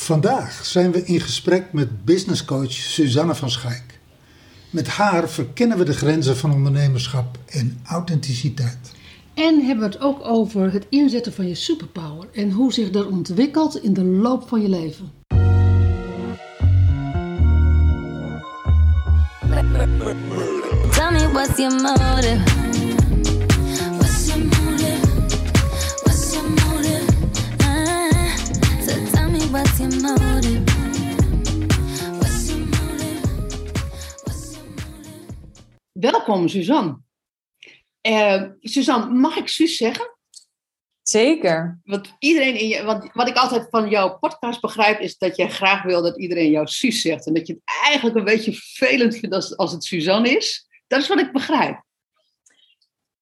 Vandaag zijn we in gesprek met businesscoach Suzanne van Schaik. Met haar verkennen we de grenzen van ondernemerschap en authenticiteit. En hebben we het ook over het inzetten van je superpower en hoe zich dat ontwikkelt in de loop van je leven. Tell me what's your motive? Welkom, Suzanne. Eh, Suzanne, mag ik Suus zeggen? Zeker. Want iedereen in je, want wat ik altijd van jouw podcast begrijp, is dat jij graag wil dat iedereen jou Suus zegt. En dat je het eigenlijk een beetje vervelend vindt als, als het Suzanne is. Dat is wat ik begrijp.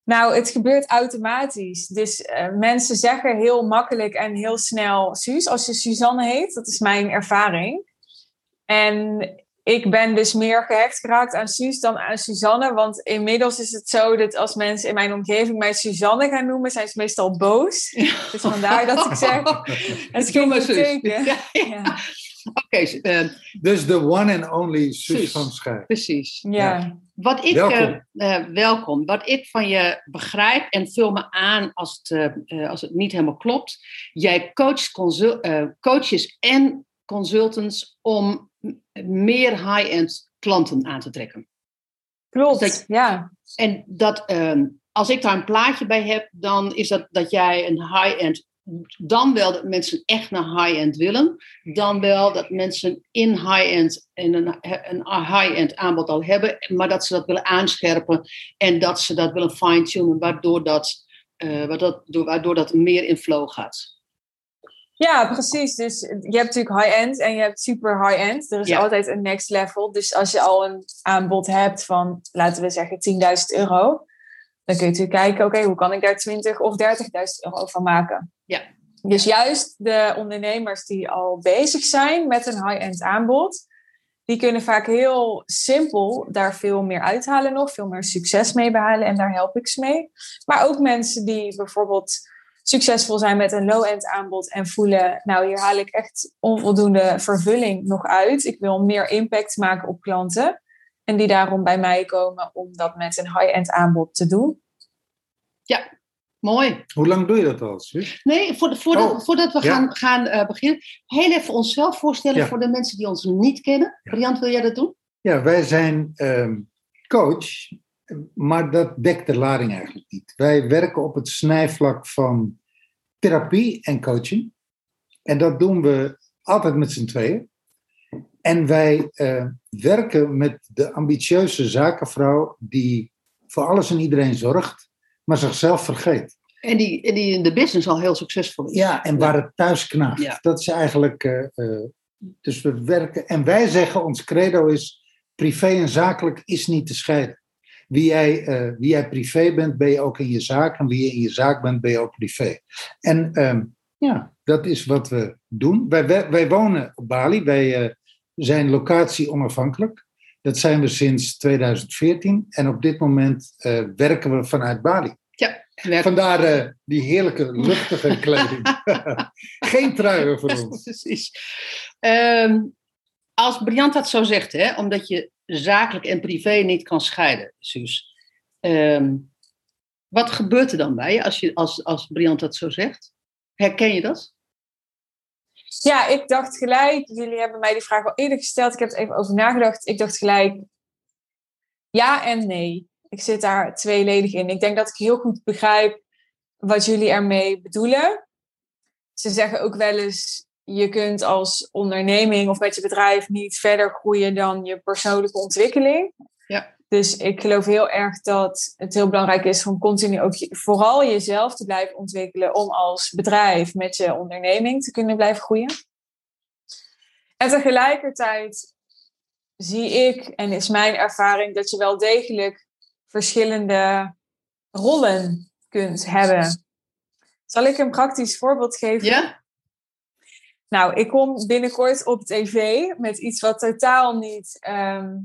Nou, het gebeurt automatisch. Dus eh, mensen zeggen heel makkelijk en heel snel Suus als je Suzanne heet. Dat is mijn ervaring. En ik ben dus meer gehecht geraakt aan Suus dan aan Suzanne. Want inmiddels is het zo dat als mensen in mijn omgeving mij Suzanne gaan noemen, zijn ze meestal boos. Dus vandaar dat ik zeg, het is Suus. Ja, ja. Oké, eh, Dus de one and only Suus Suus. van precies. Ja. Wat ik, Welkom. eh, eh, welkom. Wat ik van je begrijp, en vul me aan als het, eh, als het niet helemaal klopt. Jij coacht consul- eh, coaches en consultants om meer high-end klanten aan te trekken. Klopt, Dat- ja. En dat, ehm, als ik daar een plaatje bij heb, dan is dat dat jij een high-end. Dan wel dat mensen echt naar high-end willen. Dan wel dat mensen in high-end en een, een high-end aanbod al hebben. Maar dat ze dat willen aanscherpen. En dat ze dat willen fine-tunen. Waardoor dat, eh, waardoor, waardoor dat meer in flow gaat. Ja, precies. Dus je hebt natuurlijk high-end en je hebt super high-end. Er is Ja. altijd een next level. Dus als je al een aanbod hebt van, laten we zeggen, 10.000 euro, dan kun je natuurlijk kijken, oké, hoe kan ik daar 20 of 30.000 euro van maken? Ja. Dus juist de ondernemers die al bezig zijn met een high-end aanbod, die kunnen vaak heel simpel daar veel meer uithalen nog, veel meer succes mee behalen en daar help ik ze mee. Maar ook mensen die bijvoorbeeld succesvol zijn met een low-end aanbod en voelen, nou hier haal ik echt onvoldoende vervulling nog uit. Ik wil meer impact maken op klanten. En die daarom bij mij komen om dat met een high-end aanbod te doen. Mooi. Hoe lang doe je dat al? Nee, voor, voordat, Oh, voordat we ja. gaan, gaan eh, beginnen, heel even onszelf voorstellen Ja. voor de mensen die ons niet kennen. Briant, wil jij dat doen? Ja, wij zijn ehm, coach, maar dat dekt de lading eigenlijk niet. Wij werken op het snijvlak van therapie en coaching. En dat doen we altijd met z'n tweeën. En wij eh, werken met de ambitieuze zakenvrouw die voor alles en iedereen zorgt, maar zichzelf vergeet. En die, en die in de business al heel succesvol is. Ja, en waar het thuis knaagt. Ja. Dat is eigenlijk. eh, eh, dus we werken. En wij zeggen, ons credo is: privé en zakelijk is niet te scheiden. Wie jij, wie jij privé bent, ben je ook in je zaak. En wie je in je zaak bent, ben je ook privé. En ehm, ja, dat is wat we doen. Wij, wij, wij wonen op Bali. Wij zijn locatie onafhankelijk. Dat zijn we sinds 2014. En op dit moment eh, werken we vanuit Bali. Werk- Vandaar eh, die heerlijke, luchtige kleding. Geen truien voor ons. Precies. Ehm, als Briant dat zo zegt, hè, omdat je zakelijk en privé niet kan scheiden, Suus. Ehm, wat gebeurt er dan bij je als, je als, als Briant dat zo zegt? Herken je dat? Ja, ik dacht gelijk, jullie hebben mij die vraag al eerder gesteld. Ik heb er even over nagedacht. Ik dacht gelijk, ja en nee. Ik zit daar tweeledig in. Ik denk dat ik heel goed begrijp wat jullie ermee bedoelen. Ze zeggen ook wel eens, je kunt als onderneming of met je bedrijf niet verder groeien dan je persoonlijke ontwikkeling. Ja. Dus ik geloof heel erg dat het heel belangrijk is om continu ook vooral jezelf te blijven ontwikkelen om als bedrijf met je onderneming te kunnen blijven groeien. En tegelijkertijd zie ik en is mijn ervaring dat je wel degelijk verschillende rollen kunt hebben. Zal ik een praktisch voorbeeld geven? Ja? Nou, ik kom binnenkort op tv met iets wat totaal niet ehm,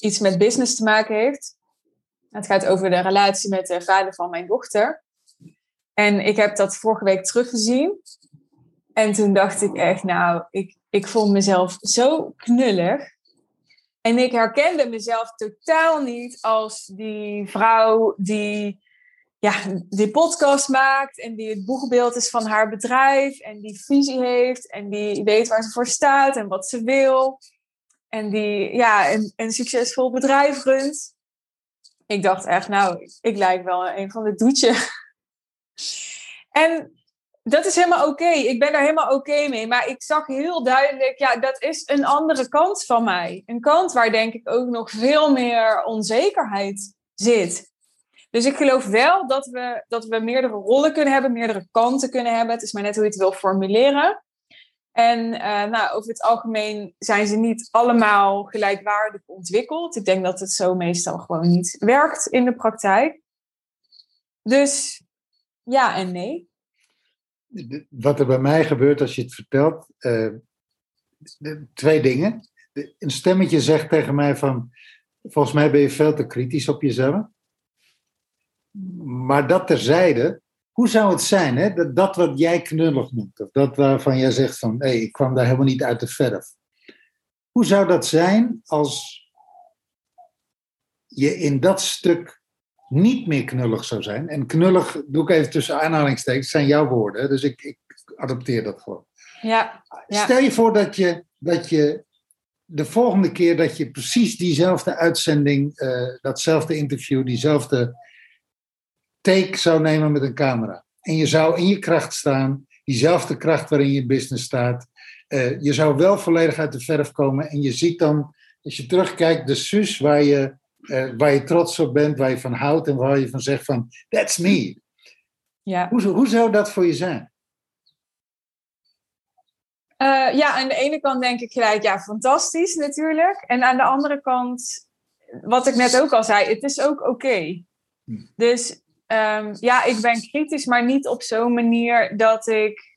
iets met business te maken heeft. Het gaat over de relatie met de vader van mijn dochter. En ik heb dat vorige week teruggezien. En toen dacht ik echt, nou, ik, ik vond mezelf zo knullig. En ik herkende mezelf totaal niet als die vrouw die ja, die podcast maakt en die het boegbeeld is van haar bedrijf en die visie heeft en die weet waar ze voor staat en wat ze wil en die ja, een, een succesvol bedrijf runt. Ik dacht echt, nou, ik lijk wel een van de doetje. En dat is helemaal oké. Ik ben daar helemaal oké mee. Maar ik zag heel duidelijk, ja, dat is een andere kant van mij. Een kant waar denk ik ook nog veel meer onzekerheid zit. Dus ik geloof wel dat we, dat we meerdere rollen kunnen hebben, meerdere kanten kunnen hebben. Het is maar net hoe je het wil formuleren. En eh, nou, over het algemeen zijn ze niet allemaal gelijkwaardig ontwikkeld. Ik denk dat het zo meestal gewoon niet werkt in de praktijk. Dus ja en nee. Wat er bij mij gebeurt als je het vertelt, uh, twee dingen. Een stemmetje zegt tegen mij van, volgens mij ben je veel te kritisch op jezelf. Maar dat terzijde, hoe zou het zijn, hè? Dat, dat wat jij knullig noemt, of dat waarvan jij zegt van, hé, hey, ik kwam daar helemaal niet uit de verf. Hoe zou dat zijn als je in dat stuk niet meer knullig zou zijn? En knullig, doe ik even tussen aanhalingstekens, zijn jouw woorden, dus ik, ik adopteer dat gewoon. Ja, ja. Stel je voor dat je, dat je de volgende keer dat je precies diezelfde uitzending, uh, datzelfde interview, diezelfde take zou nemen met een camera. En je zou in je kracht staan, diezelfde kracht waarin je business staat. Uh, je zou wel volledig uit de verf komen en je ziet dan, als je terugkijkt, de sus waar je, uh, waar je trots op bent, waar je van houdt en waar je van zegt van, that's me. Ja. Hoe, hoe zou dat voor je zijn? Uh, ja, aan de ene kant denk ik gelijk, ja, fantastisch natuurlijk. En aan de andere kant, wat ik net ook al zei, het is ook oké. Okay. Hm. Dus um, ja, ik ben kritisch, maar niet op zo'n manier dat ik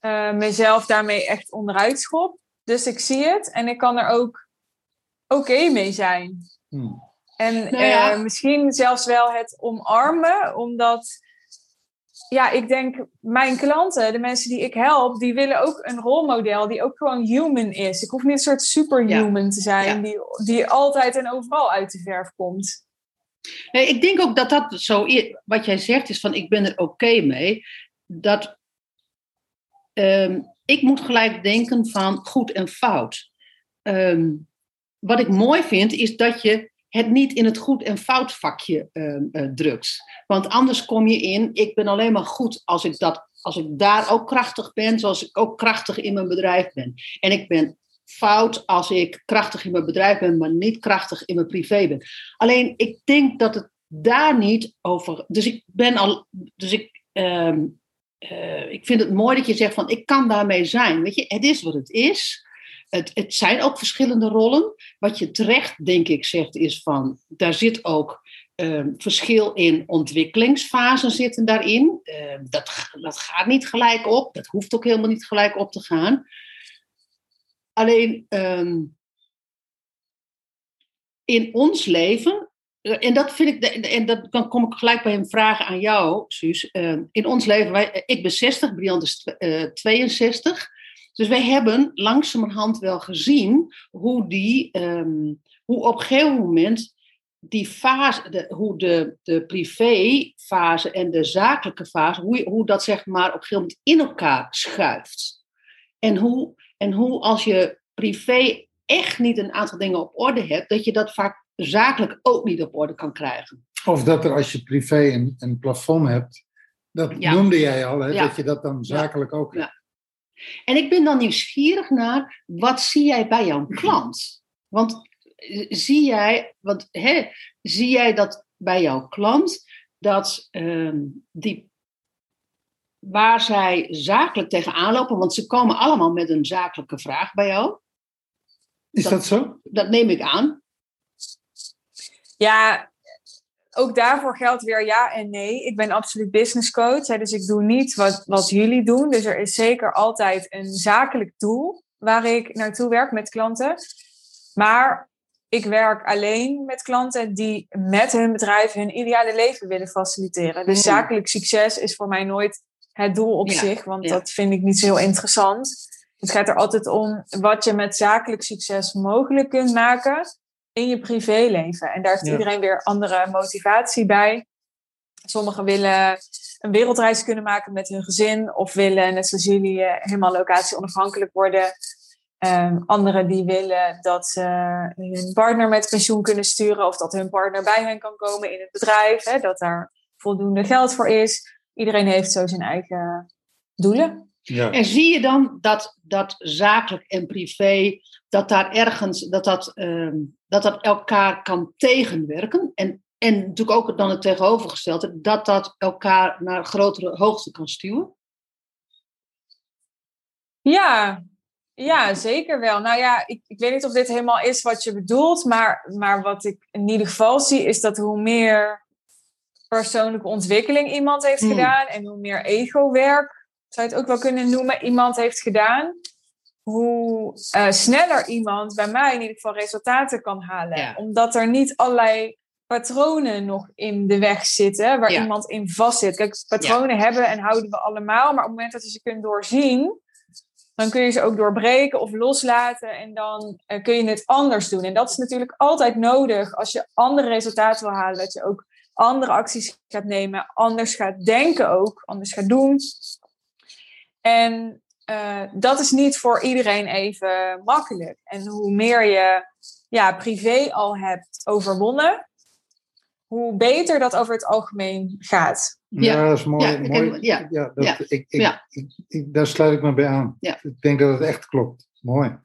uh, mezelf daarmee echt onderuit schop. Dus ik zie het en ik kan er ook oké okay mee zijn. Hmm. En nou ja. uh, misschien zelfs wel het omarmen, omdat ja, ik denk mijn klanten, de mensen die ik help, die willen ook een rolmodel die ook gewoon human is. Ik hoef niet een soort superhuman ja. te zijn, ja. die, die altijd en overal uit de verf komt. Ik denk ook dat dat zo. Wat jij zegt is van ik ben er oké mee. Dat um, ik moet gelijk denken van goed en fout. Um, wat ik mooi vind is dat je het niet in het goed en fout vakje um, uh, drukt. Want anders kom je in, ik ben alleen maar goed als ik, dat, als ik daar ook krachtig ben, zoals ik ook krachtig in mijn bedrijf ben. En ik ben fout als ik krachtig in mijn bedrijf ben, maar niet krachtig in mijn privé ben. Alleen ik denk dat het daar niet over. Dus ik ben al. Dus ik. Um, uh, ik vind het mooi dat je zegt van ik kan daarmee zijn. Weet je, het is wat het is. Het, het zijn ook verschillende rollen. Wat je terecht, denk ik, zegt is van daar zit ook um, verschil in ontwikkelingsfasen zitten daarin. Uh, dat, dat gaat niet gelijk op. Dat hoeft ook helemaal niet gelijk op te gaan. Alleen um, in ons leven, en dat vind ik, en dat, dan kom ik gelijk bij een vraag aan jou, Suus. Uh, in ons leven, wij, ik ben 60, Briant is uh, 62. Dus wij hebben langzamerhand wel gezien hoe die, um, hoe op een gegeven moment die fase, de, hoe de, de privéfase en de zakelijke fase, hoe, hoe dat zeg maar op een gegeven moment in elkaar schuift. En hoe, en hoe als je privé echt niet een aantal dingen op orde hebt, dat je dat vaak zakelijk ook niet op orde kan krijgen. Of dat er als je privé een, een plafond hebt, dat ja. noemde jij al, hè, ja. dat je dat dan zakelijk ja. ook hebt. En ik ben dan nieuwsgierig naar, wat zie jij bij jouw klant? Want zie jij, want, hè, zie jij dat bij jouw klant, dat um, die waar zij zakelijk tegenaan lopen, want ze komen allemaal met een zakelijke vraag bij jou. Is dat, dat zo? Dat neem ik aan. Ja, ook daarvoor geldt weer ja en nee. Ik ben absoluut business coach, hè, dus ik doe niet wat, wat jullie doen. Dus er is zeker altijd een zakelijk doel waar ik naartoe werk met klanten. Maar ik werk alleen met klanten die met hun bedrijf hun ideale leven willen faciliteren. Dus zakelijk succes is voor mij nooit het doel op Ja, zich, want ja. dat vind ik niet zo heel interessant. Het gaat er altijd om wat je met zakelijk succes mogelijk kunt maken in je privéleven. En daar heeft Ja. iedereen weer andere motivatie bij. Sommigen willen een wereldreis kunnen maken met hun gezin, of willen, net zoals jullie, eh, helemaal locatie onafhankelijk worden. Ehm anderen die willen dat ze hun partner met pensioen kunnen sturen, of dat hun partner bij hen kan komen in het bedrijf, hè, dat daar voldoende geld voor is. Iedereen heeft zo zijn eigen doelen. Ja. En zie je dan dat, dat zakelijk en privé, dat daar ergens, dat dat, ehm, dat, dat elkaar kan tegenwerken? En, en natuurlijk ook dan het tegenovergestelde, dat dat elkaar naar grotere hoogte kan stuwen? Ja, ja, zeker wel. Nou ja, ik, ik weet niet of dit helemaal is wat je bedoelt, maar, maar wat ik in ieder geval zie is dat hoe meer persoonlijke ontwikkeling iemand heeft Hmm. gedaan en hoe meer ego-werk, zou je het ook wel kunnen noemen, iemand heeft gedaan, hoe eh, sneller iemand bij mij in ieder geval resultaten kan halen. Ja. Omdat er niet allerlei patronen nog in de weg zitten waar Ja. iemand in vastzit. Kijk, patronen hebben en houden we allemaal, maar op het moment dat je ze kunt doorzien, dan kun je ze ook doorbreken of loslaten en dan eh, kun je het anders doen. En dat is natuurlijk altijd nodig als je andere resultaten wil halen, dat je ook andere acties gaat nemen, anders gaat denken ook, anders gaat doen. En eh, dat is niet voor iedereen even makkelijk. En hoe meer je ja, privé al hebt overwonnen, hoe beter dat over het algemeen gaat. Ja, Ja. dat is mooi. Ja, ik mooi. ken- ja. Ja, dat, Ja. Ik, ik, Ja. ik, ik- daar sluit ik me bij aan. Ja. Ik denk dat het echt klopt. Mooi.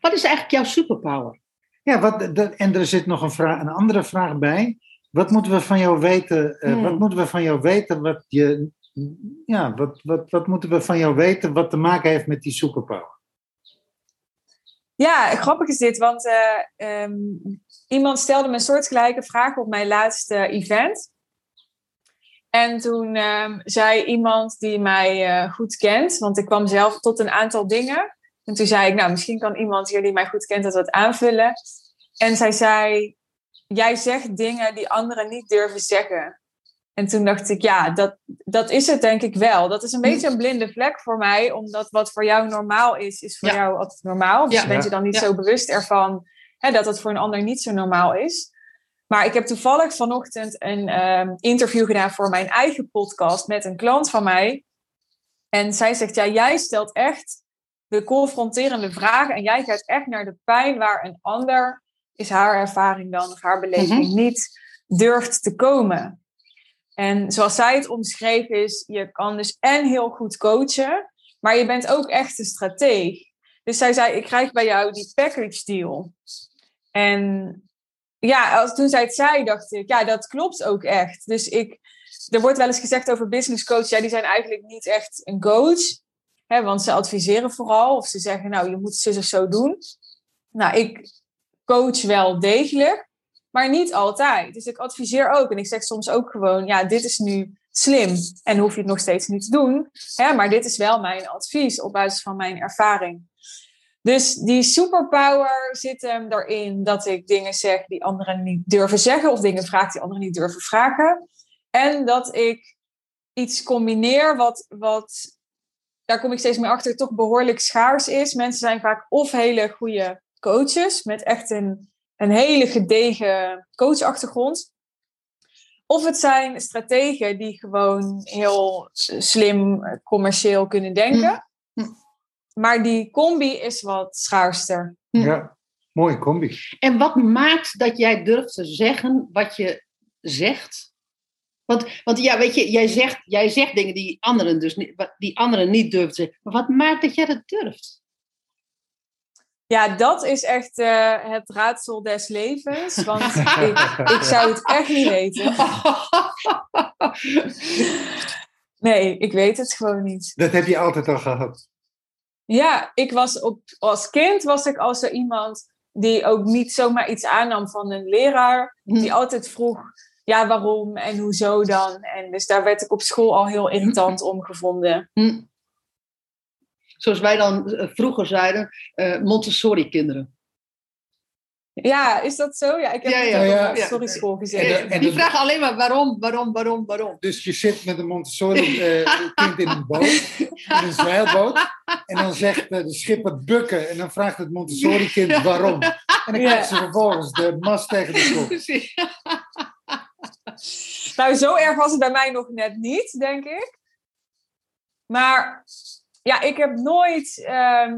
Wat is eigenlijk jouw superpower? Ja, wat, dat, en er zit nog een, vraag, een andere vraag bij. Wat moeten we van jou weten? eh, Hmm. Wat moeten we van jou weten? Wat je, ja, wat, wat, wat moeten we van jou weten? Wat te maken heeft met die superpower? Ja, grappig is dit, want eh, ehm, iemand stelde me een soortgelijke vraag op mijn laatste event. En toen ehm, zei iemand die mij eh, goed kent, want ik kwam zelf tot een aantal dingen. En toen zei ik, nou, misschien kan iemand hier die mij goed kent dat wat aanvullen. En zij zei, jij zegt dingen die anderen niet durven zeggen. En toen dacht ik, ja, dat, dat is het denk ik wel. Dat is een beetje een blinde vlek voor mij, omdat wat voor jou normaal is, is voor Ja. jou altijd normaal. Dus Ja. je bent je dan niet Ja. zo bewust ervan hè, dat het voor een ander niet zo normaal is. Maar ik heb toevallig vanochtend een ehm, interview gedaan voor mijn eigen podcast met een klant van mij. En zij zegt, ja, jij stelt echt de confronterende vragen en jij gaat echt naar de pijn waar een ander, is haar ervaring dan, of haar beleving, niet durft te komen. En zoals zij het omschreef is, je kan dus en heel goed coachen, maar je bent ook echt een strateeg. Dus zij zei, ik krijg bij jou die package deal. En ja, als, toen zij het zei, dacht ik, ja, dat klopt ook echt. Dus ik, er wordt wel eens gezegd over business coaches, ja, die zijn eigenlijk niet echt een coach. Want ze adviseren vooral, of ze zeggen, nou, je moet zus of zo doen. Nou, ik coach wel degelijk, maar niet altijd. Dus ik adviseer ook. En ik zeg soms ook gewoon, ja, dit is nu slim. En hoef je het nog steeds niet te doen. Maar dit is wel mijn advies op basis van mijn ervaring. Dus die superpower zit hem erin dat ik dingen zeg die anderen niet durven zeggen. Of dingen vraag die anderen niet durven vragen. En dat ik iets combineer wat, wat daar kom ik steeds meer achter, toch behoorlijk schaars is. Mensen zijn vaak of hele goede coaches met echt een, een hele gedegen coachachtergrond. Of het zijn strategen die gewoon heel slim eh, commercieel kunnen denken. Hm. Maar die combi is wat schaarster. Hm. Ja, mooie combi. En wat maakt dat jij durft te zeggen wat je zegt? Want, want ja, weet je, jij zegt, jij zegt dingen die anderen, dus niet, die anderen niet durven te zeggen. Maar wat maakt dat jij dat durft? Ja, dat is echt eh, het raadsel des levens. Want ik, ik zou het echt niet weten. Nee, ik weet het gewoon niet. Dat heb je altijd al gehad. Ja, ik was op, als kind was ik al zo iemand die ook niet zomaar iets aannam van een leraar. Die altijd vroeg, ja, waarom en hoezo dan? En dus daar werd ik op school al heel irritant om gevonden. Hm. Zoals wij dan eh, vroeger zeiden, eh, Montessori-kinderen. Ja, is dat zo? Ja, ik heb Ja, het ja, ja. de Montessori-school En gezeten. die de- vragen alleen maar waarom, waarom, waarom, waarom. Dus je zit met een Montessori-kind in een boot, in een zeilboot. En dan zegt eh, de schipper bukken. En dan vraagt het Montessori-kind waarom. En dan Ja. krijgt ze vervolgens de mast tegen de kop. Nou, zo erg was het bij mij nog net niet, denk ik. Maar ja, ik heb nooit. ehm,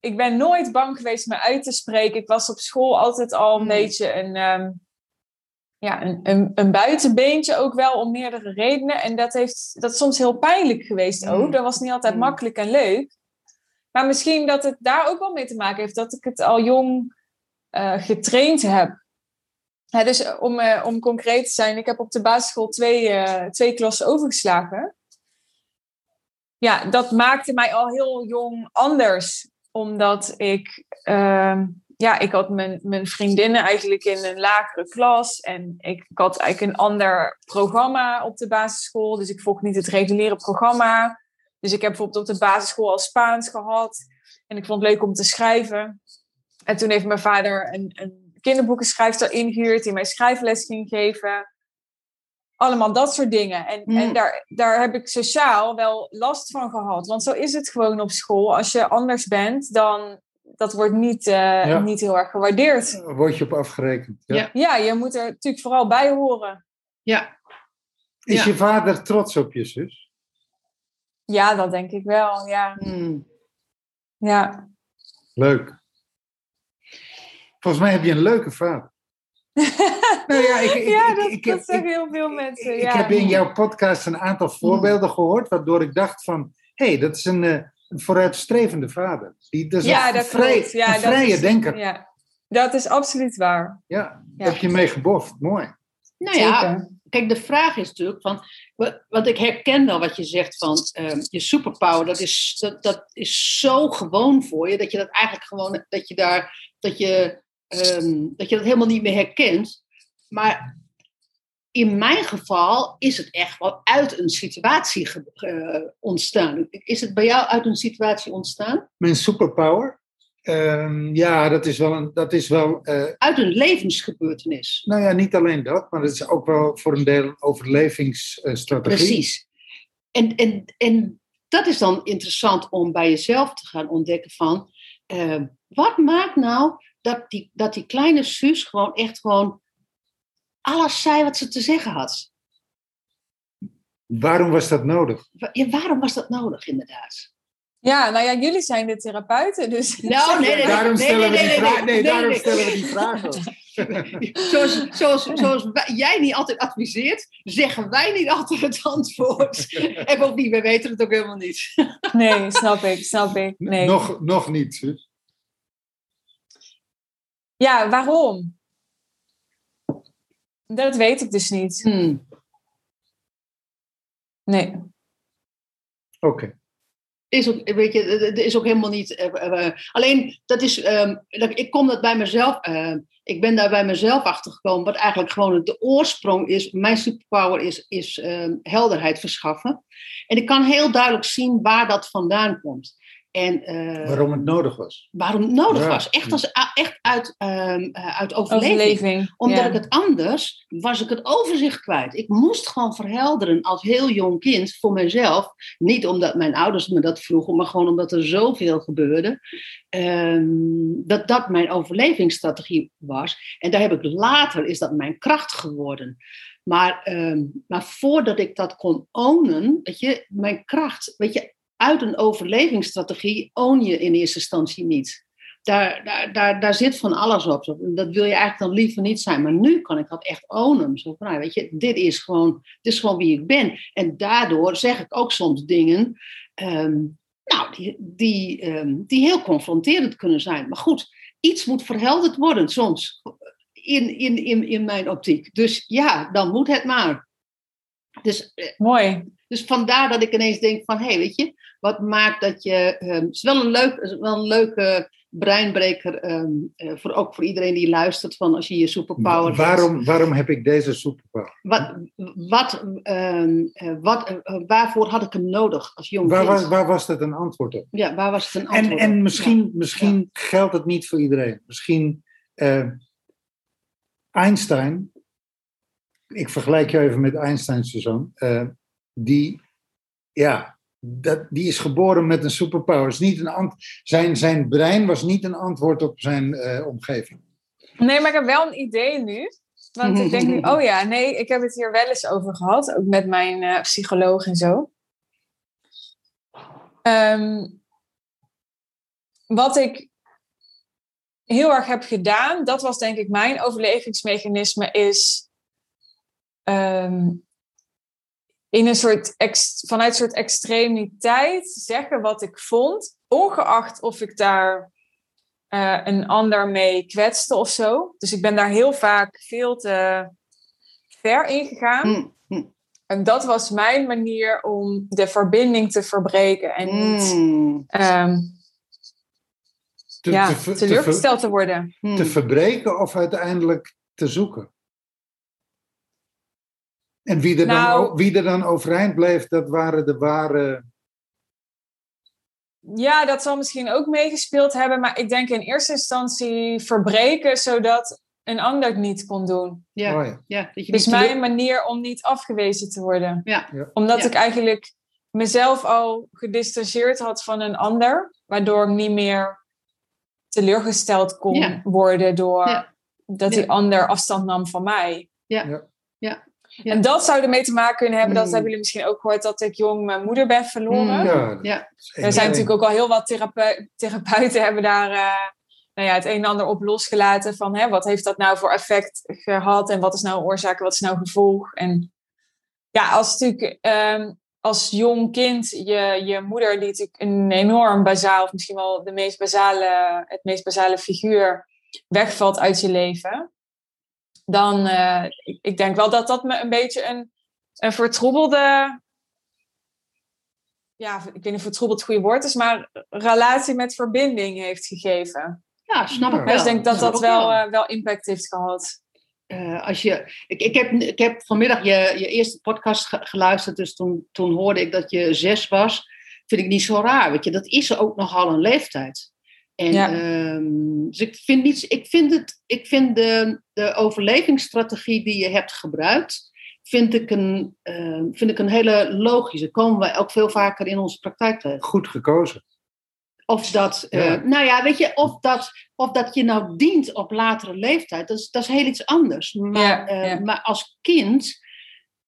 ik ben nooit bang geweest me uit te spreken. Ik was op school altijd al een Hmm. beetje een. ehm, ja, een, een, een buitenbeentje ook wel om meerdere redenen. En dat, heeft, dat is soms heel pijnlijk geweest ook. Hmm. Dat was niet altijd Hmm. makkelijk en leuk. Maar misschien dat het daar ook wel mee te maken heeft dat ik het al jong eh, getraind heb. Dus eh, om, eh, om concreet te zijn, ik heb op de basisschool twee, eh, twee klassen overgeslagen. Ja, dat maakte mij al heel jong anders. Omdat ik, ehm, ja, ik had mijn, mijn vriendinnen eigenlijk in een lagere klas. En ik, ik had eigenlijk een ander programma op de basisschool. Dus ik volgde niet het reguliere programma. Dus ik heb bijvoorbeeld op de basisschool al Spaans gehad. En ik vond het leuk om te schrijven. En toen heeft mijn vader een, een kinderboekenschrijfster ingehuurd die mij schrijfles ging geven. Allemaal dat soort dingen. En, en daar, daar heb ik sociaal wel last van gehad. Want zo is het gewoon op school. Als je anders bent, dan dat wordt niet, eh, Ja. niet heel erg gewaardeerd. Word je op afgerekend. Ja. Ja. Ja, je moet er natuurlijk vooral bij horen. Ja. Is Ja. je vader trots op je zus? Ja, dat denk ik wel. Ja, Hmm. ja. Leuk. Volgens mij heb je een leuke vader. Nou ja, ik, ik, ja, ik- dat, ik dat zeggen ik- heel veel mensen. Ik ja. heb in jouw podcast een aantal voorbeelden gehoord, waardoor ik dacht van, hé, hey, dat is een, eh, een vooruitstrevende vader. Die, dat is ja, een dat vrij- klopt. Ja, een dat vrije is, denker. Ja, dat is absoluut waar. Ja, Ja. heb je mee geboft. Mooi. Nou ja, Zeker. kijk, de vraag is natuurlijk van, wa- want ik herken wel wat je zegt van ehm, je superpower, dat is, dat, dat is zo gewoon voor je, dat je dat eigenlijk gewoon, dat je daar, dat je, ehm, dat je dat helemaal niet meer herkent. Maar in mijn geval is het echt wel uit een situatie eh, ontstaan. Is het bij jou uit een situatie ontstaan? Mijn superpower? Ehm, ja, dat is wel, een, dat is wel eh, Uit een levensgebeurtenis. nou ja, niet alleen dat, maar het is ook wel voor een deel een overlevingsstrategie. Precies. En, en, en dat is dan interessant om bij jezelf te gaan ontdekken van... eh, wat maakt nou dat die, dat die kleine Suus gewoon echt gewoon alles zei wat ze te zeggen had? Waarom was dat nodig? Ja, waarom was dat nodig inderdaad? Ja, nou ja, jullie zijn de therapeuten, dus... Nou, nee, nee, daarom stellen we die ook. Zoals, zoals, zoals wij- jij niet altijd adviseert, zeggen wij niet altijd het antwoord. En bovendien, wij weten het ook helemaal niet. Nee, snap ik, snap ik. Nee. Nog, nog niet, zus. Ja, waarom? Dat weet ik dus niet. Hmm. Nee. Oké. Is ook, weet je, er is ook helemaal niet. eh, eh, alleen, dat is. ehm, dat, ik kom dat bij mezelf. eh, ik ben daar bij mezelf achter gekomen. Wat eigenlijk gewoon de oorsprong is. Mijn superpower is, is ehm, helderheid verschaffen. En ik kan heel duidelijk zien waar dat vandaan komt. En eh, Waarom het nodig was. waarom het nodig Ja. was. Echt, als, echt uit, ehm, eh, uit overleving. Overleving. Omdat ja. ik het anders, was ik het overzicht kwijt. Ik moest gewoon verhelderen als heel jong kind voor mezelf. Niet omdat mijn ouders me dat vroegen, maar gewoon omdat er zoveel gebeurde. ehm, dat dat mijn overlevingsstrategie was. En daar heb ik later, is dat mijn kracht geworden. Maar, ehm, maar voordat ik dat kon ownen, weet je, mijn kracht, weet je, uit een overlevingsstrategie own je in eerste instantie niet daar, daar, daar, daar zit van alles op. Dat wil je eigenlijk dan liever niet zijn. Maar nu kan ik dat echt ownen. Zo van, nou, weet je, dit is, gewoon, dit is gewoon wie ik ben. En daardoor zeg ik ook soms dingen ehm, nou, die, die, ehm, die heel confronterend kunnen zijn. Maar goed, iets moet verhelderd worden soms. In, in, in, in mijn optiek. Dus ja, dan moet het maar. Dus eh, Mooi. Dus vandaar dat ik ineens denk van, hé, hey, weet je, wat maakt dat je... ehm, het is wel een, leuk, is wel een leuke breinbreker, ehm, eh, voor, ook voor iedereen die luistert, van als je je superpower... hebt. Waarom, waarom heb ik deze superpower? Wat, wat, ehm, eh, wat, eh, waarvoor had ik hem nodig als jong Waar was, waar was dat een antwoord op? Ja, waar was het een En, antwoord en op? misschien, misschien geldt het niet voor iedereen. Misschien Einstein, ik vergelijk je even met Einstein, Suzanne, die, ja, dat, die is geboren met een superpower. Is niet een ant- zijn, zijn brein was niet een antwoord op zijn eh, omgeving. Nee, maar ik heb wel een idee nu. Want ik denk nu, oh ja, nee, ik heb het hier wel eens over gehad. Ook met mijn eh, psycholoog en zo. Ehm, wat ik heel erg heb gedaan, dat was denk ik mijn overlevingsmechanisme, is ehm, in een soort ex- vanuit een soort extremiteit zeggen wat ik vond, ongeacht of ik daar eh, een ander mee kwetste of zo. Dus ik ben daar heel vaak veel te ver in gegaan. Mm, mm, En dat was mijn manier om de verbinding te verbreken en niet mm, ehm, Te, ja, te, ver- te ver- teleurgesteld te worden. te verbreken of uiteindelijk te zoeken. En wie er, Nou- dan, wie er dan overeind bleef, dat waren de ware. Ja, dat zal misschien ook meegespeeld hebben, maar ik denk in eerste instantie verbreken zodat een ander het niet kon doen. Ja, Oh ja. ja, dat je mijn manier om niet afgewezen te worden. Ja. Ja. Omdat Ja. ik eigenlijk mezelf al gedistanceerd had van een ander, waardoor ik niet meer teleurgesteld kon Ja. worden door Ja. dat Ja. die ander afstand nam van mij. Ja. Ja. Ja. En dat zou ermee te maken kunnen hebben, dat Mm. hebben jullie misschien ook gehoord, dat ik jong mijn moeder ben verloren. Mm. Ja, Er zijn natuurlijk ook al heel wat therapeu- therapeuten hebben daar eh, nou ja, het een en ander op losgelaten van hè, wat heeft dat nou voor effect gehad en wat is nou oorzaak, wat is nou gevolg. En ja, als natuurlijk ehm, als jong kind je, je moeder die natuurlijk een enorm bazaal, of misschien wel de meest basale, het meest basale figuur wegvalt uit je leven, dan eh, ik, ik denk wel dat dat me een beetje een, een vertroebelde ja, ik weet niet of vertroebeld het goede woord is, maar relatie met verbinding heeft gegeven. Ja, snap ik wel. Dus ik denk dat Snap dat ik wel, eh, wel impact heeft gehad. Eh, als je, ik, ik, heb, ik heb vanmiddag je, je eerste podcast ge- geluisterd, dus toen, toen hoorde ik dat je zes was. Vind ik niet zo raar, weet je, dat is ook nogal een leeftijd. En Ja. ehm, dus ik vind, niet, ik vind, het, ik vind de, de overlevingsstrategie die je hebt gebruikt, vind ik een, ehm, vind ik een hele logische. Komen wij ook veel vaker in onze praktijk tegen. Goed gekozen. Of dat, eh, nou ja, weet je, of dat, of dat je nou dient op latere leeftijd, dat is, dat is heel iets anders. Maar, Ja, eh, ja. maar als kind,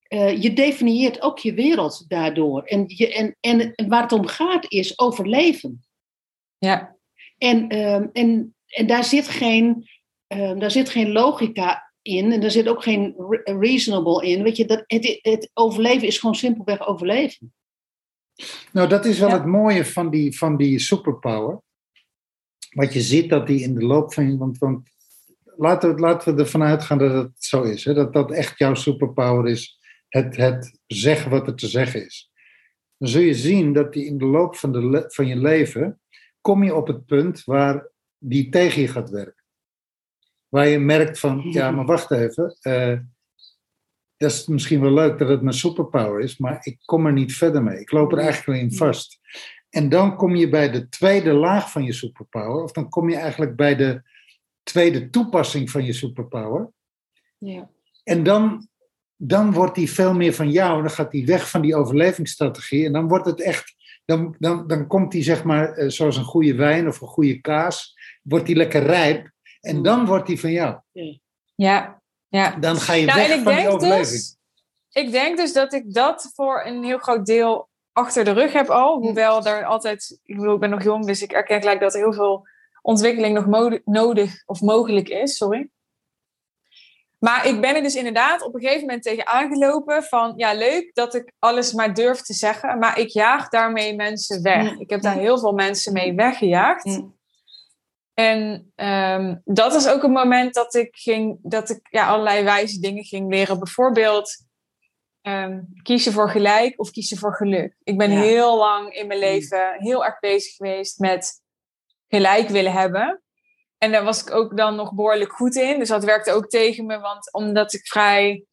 eh, je definieert ook je wereld daardoor. En, je, en, en, en waar het om gaat is overleven. Ja, En, ehm, en, en daar, zit geen, ehm, daar zit geen logica in en daar zit ook geen re- reasonable in. Weet je, dat, het, het overleven is gewoon simpelweg overleven. Nou, dat is wel Ja. het mooie van die, van die superpower. Wat je ziet dat die in de loop van. Want, want laten, we, laten we ervan uitgaan dat het zo is. Hè? Dat dat echt jouw superpower is. Het, het zeggen wat er te zeggen is. Dan zul je zien dat die in de loop van, de, van je leven. Kom je op het punt waar die tegen je gaat werken. Waar je merkt van, ja, maar wacht even. eh, dat is misschien wel leuk dat het mijn superpower is, maar ik kom er niet verder mee. Ik loop er eigenlijk wel in vast. En dan kom je bij de tweede laag van je superpower, of dan kom je eigenlijk bij de tweede toepassing van je superpower. Ja. En dan, dan wordt die veel meer van jou, en dan gaat die weg van die overlevingsstrategie, en dan wordt het echt, dan, dan, dan komt die zeg maar, eh, zoals een goede wijn of een goede kaas, wordt die lekker rijp, en dan wordt die van jou. ja, ja. Dan ga je Nou, weg en ik van die denk, overleving. dus, ik denk dus dat ik dat voor een heel groot deel achter de rug heb al. Hoewel er altijd, ik bedoel, ik ben nog jong, dus ik erken gelijk dat er heel veel ontwikkeling nog mode- nodig of mogelijk is. Sorry. Maar ik ben er dus inderdaad op een gegeven moment tegen aangelopen van, ja, leuk dat ik alles maar durf te zeggen, maar ik jaag daarmee mensen weg. Mm. Ik heb daar heel veel mensen mee weggejaagd. Mm. En ehm, dat is ook een moment dat ik ging, dat ik ja, allerlei wijze dingen ging leren. Bijvoorbeeld ehm, kiezen voor gelijk of kiezen voor geluk. Ik ben Ja. heel lang in mijn leven heel erg bezig geweest met gelijk willen hebben. En daar was ik ook dan nog behoorlijk goed in. Dus dat werkte ook tegen me. Want omdat ik vrij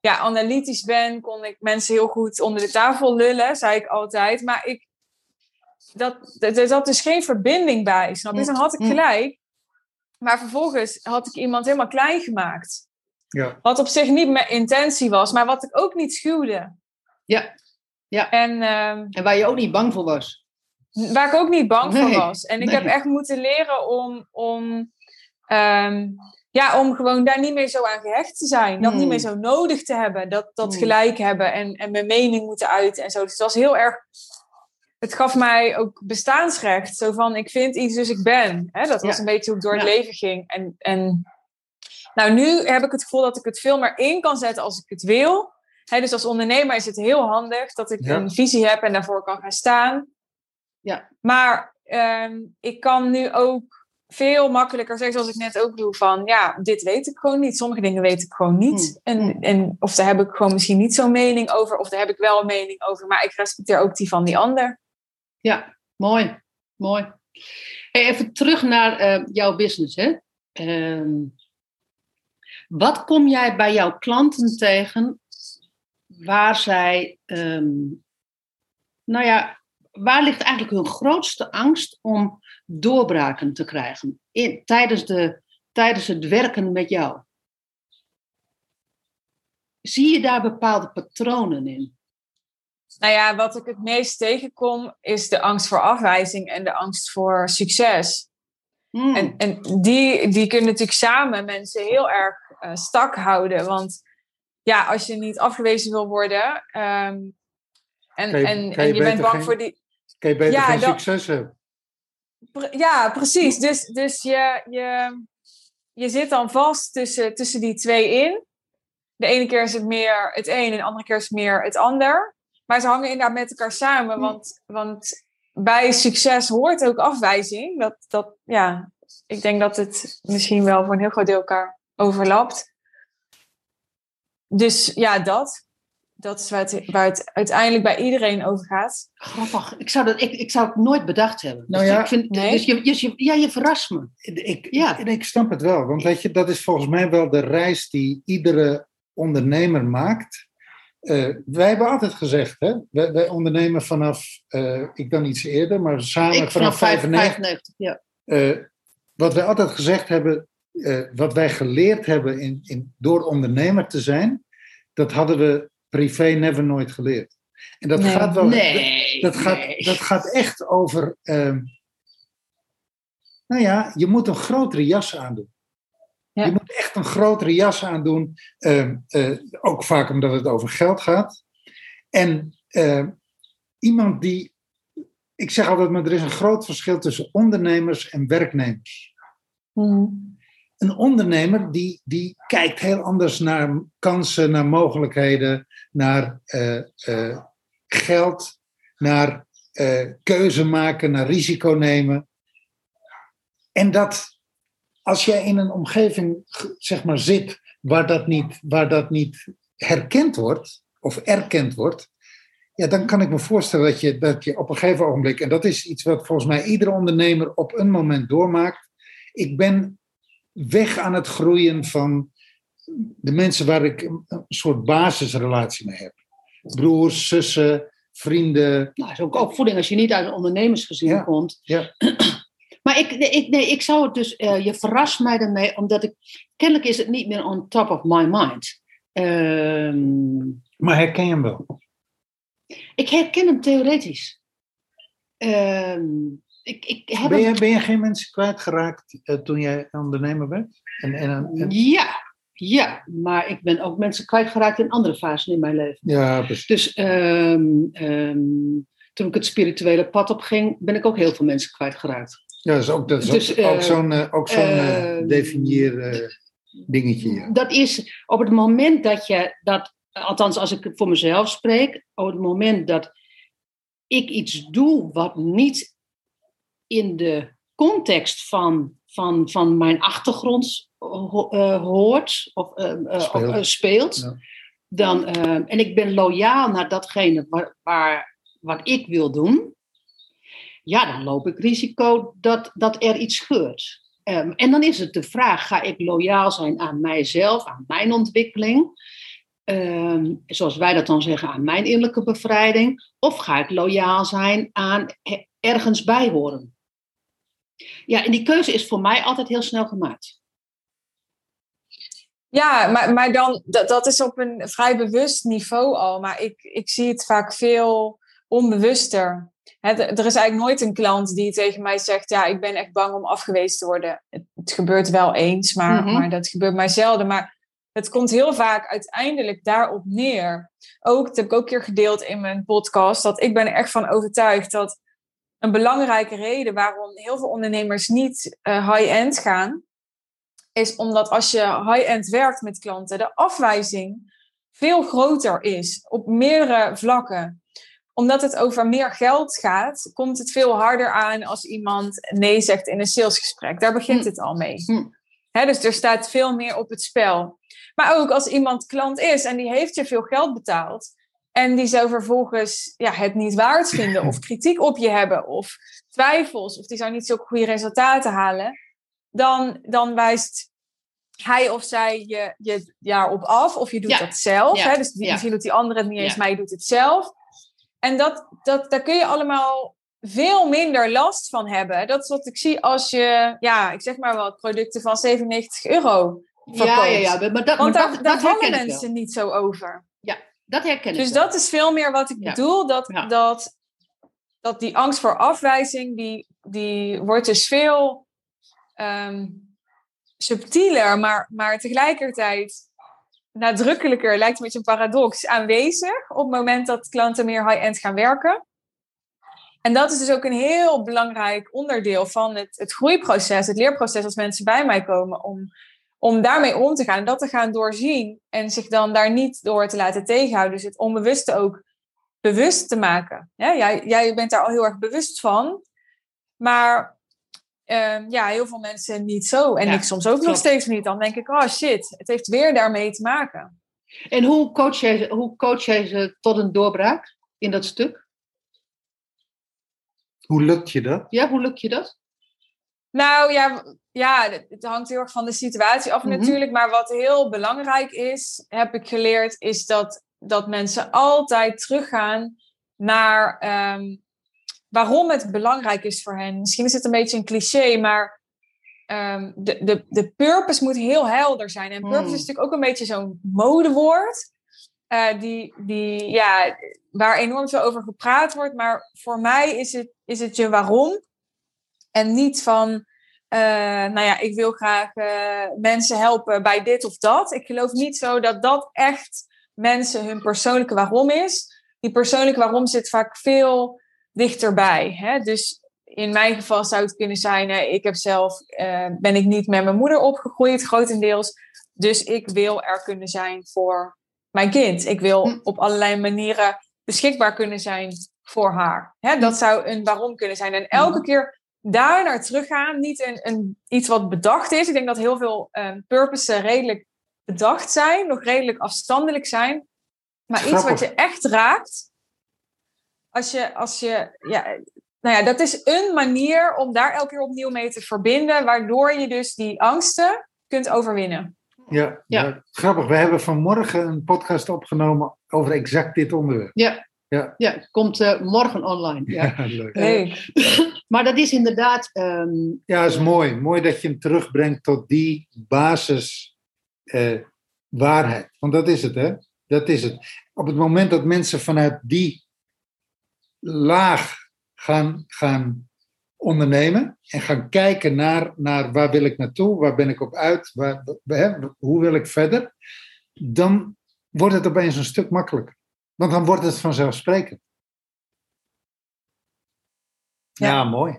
ja, analytisch ben, kon ik mensen heel goed onder de tafel lullen, zei ik altijd. Maar ik, dat, er zat dus geen verbinding bij, snap je? Dus dan had ik Mm. gelijk. Maar vervolgens had ik iemand helemaal klein gemaakt. Ja. Wat op zich niet mijn intentie was, maar wat ik ook niet schuwde. Ja. Ja. En ehm, En waar je ook niet bang voor was. Waar ik ook niet bang voor was. En ik nee. heb echt moeten leren om, om, ehm, ja, om gewoon daar niet meer zo aan gehecht te zijn. Dat Hmm. niet meer zo nodig te hebben. Dat, dat Hmm. gelijk hebben en, en mijn mening moeten uiten en zo. Dus het was heel erg... Het gaf mij ook bestaansrecht. Zo van, ik vind iets, dus ik ben. Dat was Ja. een beetje hoe ik door het Ja. leven ging. En, en nou, nu heb ik het gevoel dat ik het veel meer in kan zetten als ik het wil. Dus als ondernemer is het heel handig dat ik Ja. een visie heb en daarvoor kan gaan staan. Ja. Maar ehm, ik kan nu ook veel makkelijker zeggen, zoals ik net ook doe, van ja, dit weet ik gewoon niet. Sommige dingen weet ik gewoon niet. Hmm. En, en, of daar heb ik gewoon misschien niet zo'n mening over, of daar heb ik wel een mening over. Maar ik respecteer ook die van die ander. Ja, mooi. Mooi. Hey, even terug naar eh, jouw business. Hè? Ehm, wat kom jij bij jouw klanten tegen waar zij, ehm, nou ja, waar ligt eigenlijk hun grootste angst om doorbraken te krijgen in, tijdens, de, tijdens het werken met jou? Zie je daar bepaalde patronen in? Nou ja, wat ik het meest tegenkom, is de angst voor afwijzing en de angst voor succes. Hmm. En, en die, die kunnen natuurlijk samen mensen heel erg eh, stak houden. Want ja, als je niet afgewezen wil worden ehm, en, Kan je- en, en je je bent bang geen- voor die. Kan je beter Ja, geen succes hebben? Ja, precies. Dus, dus je, je, je zit dan vast tussen, tussen die twee in. De ene keer is het meer het een en de andere keer is het meer het ander. Maar ze hangen inderdaad met elkaar samen. Want, want bij succes hoort ook afwijzing. Dat, dat, ja, ik denk dat het misschien wel voor een heel groot deel elkaar overlapt. Dus ja, dat. Dat is waar het, waar het uiteindelijk bij iedereen over gaat. Grappig. Ik zou, dat, ik, ik zou het nooit bedacht hebben. Nou Dus ja, ik vind, nee. dus je, dus je, ja, je verrast me. Ik, Ja. en ik snap het wel, want weet je, dat is volgens mij wel de reis die iedere ondernemer maakt. Eh, wij hebben altijd gezegd, hè, wij, wij ondernemen vanaf, eh, ik dan iets eerder, maar samen ik vanaf 95. 95. Ja. Eh, wat wij altijd gezegd hebben, eh, wat wij geleerd hebben in, in, door ondernemer te zijn, dat hadden we privé never nooit geleerd. En dat Nee. gaat wel. Nee. Dat gaat, nee. dat gaat echt over. ehm, nou ja, je moet een grotere jas aandoen. Ja. Je moet echt een grotere jas aandoen. eh, ook vaak omdat het over geld gaat. En ehm, iemand die. Ik zeg altijd, maar er is een groot verschil tussen ondernemers en werknemers. Een ondernemer die, die kijkt heel anders naar kansen, naar mogelijkheden, naar eh, eh, geld, naar eh, keuze maken, naar risico nemen. En dat als jij in een omgeving zeg maar, zit waar dat, niet, waar dat niet herkend wordt of erkend wordt, ja, dan kan ik me voorstellen dat je, dat je op een gegeven ogenblik, en dat is iets wat volgens mij iedere ondernemer op een moment doormaakt. Ik ben weg aan het groeien van de mensen waar ik een, soort basisrelatie mee heb. Broers, zussen, vrienden. Nou, is ook opvoeding als je niet uit een ondernemersgezin Ja. komt. Ja. Maar ik, nee, ik, nee, ik zou het dus, eh, je verrast mij daarmee, omdat ik, kennelijk is het niet meer on top of my mind. Ehm, Maar herken je hem wel? ik herken hem theoretisch. Ehm, ik, ik heb Ben je, ben je geen mensen kwijtgeraakt eh, toen jij ondernemer werd? En, en, en- Ja, ja, maar ik ben ook mensen kwijtgeraakt in andere fasen in mijn leven. ja, precies. Dus ehm, ehm, toen ik het spirituele pad op ging, ben ik ook heel veel mensen kwijtgeraakt. Ja, dat is ook, dat is Dus, ook, ook zo'n eh, ook zo'n definieer eh, dingetje. Ja. Dat is op het moment dat je dat, althans als ik voor mezelf spreek, op het moment dat ik iets doe wat niet in de context van, van, van mijn achtergrond ho- eh, hoort of eh, eh, Speelt. of, speelt, Ja. dan, en ik ben loyaal naar datgene waar, waar, wat ik wil doen, ja, dan loop ik risico dat, dat er iets gebeurt. Ehm, en dan is het de vraag: ga ik loyaal zijn aan mijzelf, aan mijn ontwikkeling? Ehm, zoals wij dat dan zeggen, aan mijn innerlijke bevrijding? Of ga ik loyaal zijn aan he- ergens bij horen? Ja, en die keuze is voor mij altijd heel snel gemaakt. Ja, maar, maar dan, dat, dat is op een vrij bewust niveau al. Maar ik, ik zie het vaak veel onbewuster. Er is eigenlijk nooit een klant die tegen mij zegt: Ja, ik ben echt bang om afgewezen te worden. Het, het gebeurt wel eens, maar, Mhm. maar dat gebeurt mij zelden. Maar het komt heel vaak uiteindelijk daarop neer. Ook, dat heb ik ook een keer gedeeld in mijn podcast, dat ik ben er echt van overtuigd dat een belangrijke reden waarom heel veel ondernemers niet eh, high-end gaan, is omdat als je high-end werkt met klanten, de afwijzing veel groter is op meerdere vlakken. Omdat het over meer geld gaat, komt het veel harder aan als iemand nee zegt in een salesgesprek. Daar begint Hm. het al mee. Hm. Dus er staat veel meer op het spel. Maar ook als iemand klant is en die heeft je veel geld betaald. En die zou vervolgens ja, het niet waard vinden of kritiek op je hebben of twijfels of die zou niet zulke goede resultaten halen. Dan, dan wijst hij of zij je, je daarop af of je doet Ja. dat zelf. Ja. Hè? Dus die, misschien doet die andere het niet eens, maar je doet het zelf. En dat, dat, daar kun je allemaal veel minder last van hebben. Dat is wat ik zie als je, ja, ik zeg maar wat, producten van 97 euro verkoopt. Ja, ja, ja. Maar dat, Want maar daar, dat, daar dat ik mensen wel. niet zo over. Dat herken ik Dus wel. dat is veel meer wat ik Ja. bedoel. Dat, Ja. dat, dat die angst voor afwijzing, die, die wordt dus veel ehm, subtieler, maar, maar tegelijkertijd nadrukkelijker, lijkt een beetje een paradox, aanwezig op het moment dat klanten meer high-end gaan werken. En dat is dus ook een heel belangrijk onderdeel van het, het groeiproces, het leerproces als mensen bij mij komen om, om daarmee om te gaan en dat te gaan doorzien en zich dan daar niet door te laten tegenhouden. Dus het onbewuste ook bewust te maken. Ja, jij, jij bent daar al heel erg bewust van, maar ehm, ja, heel veel mensen niet zo. En Ja, ik soms ook nog steeds niet. Dan denk ik, oh shit, het heeft weer daarmee te maken. En hoe coach, jij, ze- hoe coach jij ze tot een doorbraak in dat stuk? Hoe lukt je dat? Ja, hoe lukt je dat? Nou ja, ja, het hangt heel erg van de situatie af Mhm. natuurlijk. Maar wat heel belangrijk is, heb ik geleerd, is dat, dat mensen altijd teruggaan naar ehm, waarom het belangrijk is voor hen. Misschien is het een beetje een cliché, maar ehm, de, de, de purpose moet heel helder zijn. En purpose is natuurlijk ook een beetje zo'n modewoord. eh, die, die, ja, waar enorm veel over gepraat wordt. Maar voor mij is het, is het je waarom. En niet van, eh, nou ja, ik wil graag eh, mensen helpen bij dit of dat. Ik geloof niet zo dat dat echt mensen hun persoonlijke waarom is. Die persoonlijke waarom zit vaak veel dichterbij. Hè? Dus in mijn geval zou het kunnen zijn, eh, ik heb zelf, ben ik niet met mijn moeder opgegroeid, grotendeels. Dus ik wil er kunnen zijn voor mijn kind. Ik wil Hm. op allerlei manieren beschikbaar kunnen zijn voor haar. Hè? Dat zou een waarom kunnen zijn. En elke keer daar naar teruggaan, niet een, een, iets wat bedacht is. Ik denk dat heel veel um, purposes redelijk bedacht zijn, nog redelijk afstandelijk zijn. Maar iets wat je echt raakt, als je, als je ja, nou ja, dat is een manier om daar elke keer opnieuw mee te verbinden, waardoor je dus die angsten kunt overwinnen. Ja, Ja. ja, grappig. We hebben vanmorgen een podcast opgenomen over exact dit onderwerp. Ja, Ja, ja komt eh, morgen online. Ja. ja leuk. Leuk. Maar dat is inderdaad... ehm, Ja, is mooi. Mooi dat je hem terugbrengt tot die basis eh, waarheid. Want dat is het, hè? Dat is het. Op het moment dat mensen vanuit die laag gaan, gaan ondernemen en gaan kijken naar, naar waar wil ik naartoe, waar ben ik op uit, waar, hè, hoe wil ik verder, dan wordt het opeens een stuk makkelijker. Want dan wordt het vanzelfsprekend. Ja, Ja. mooi.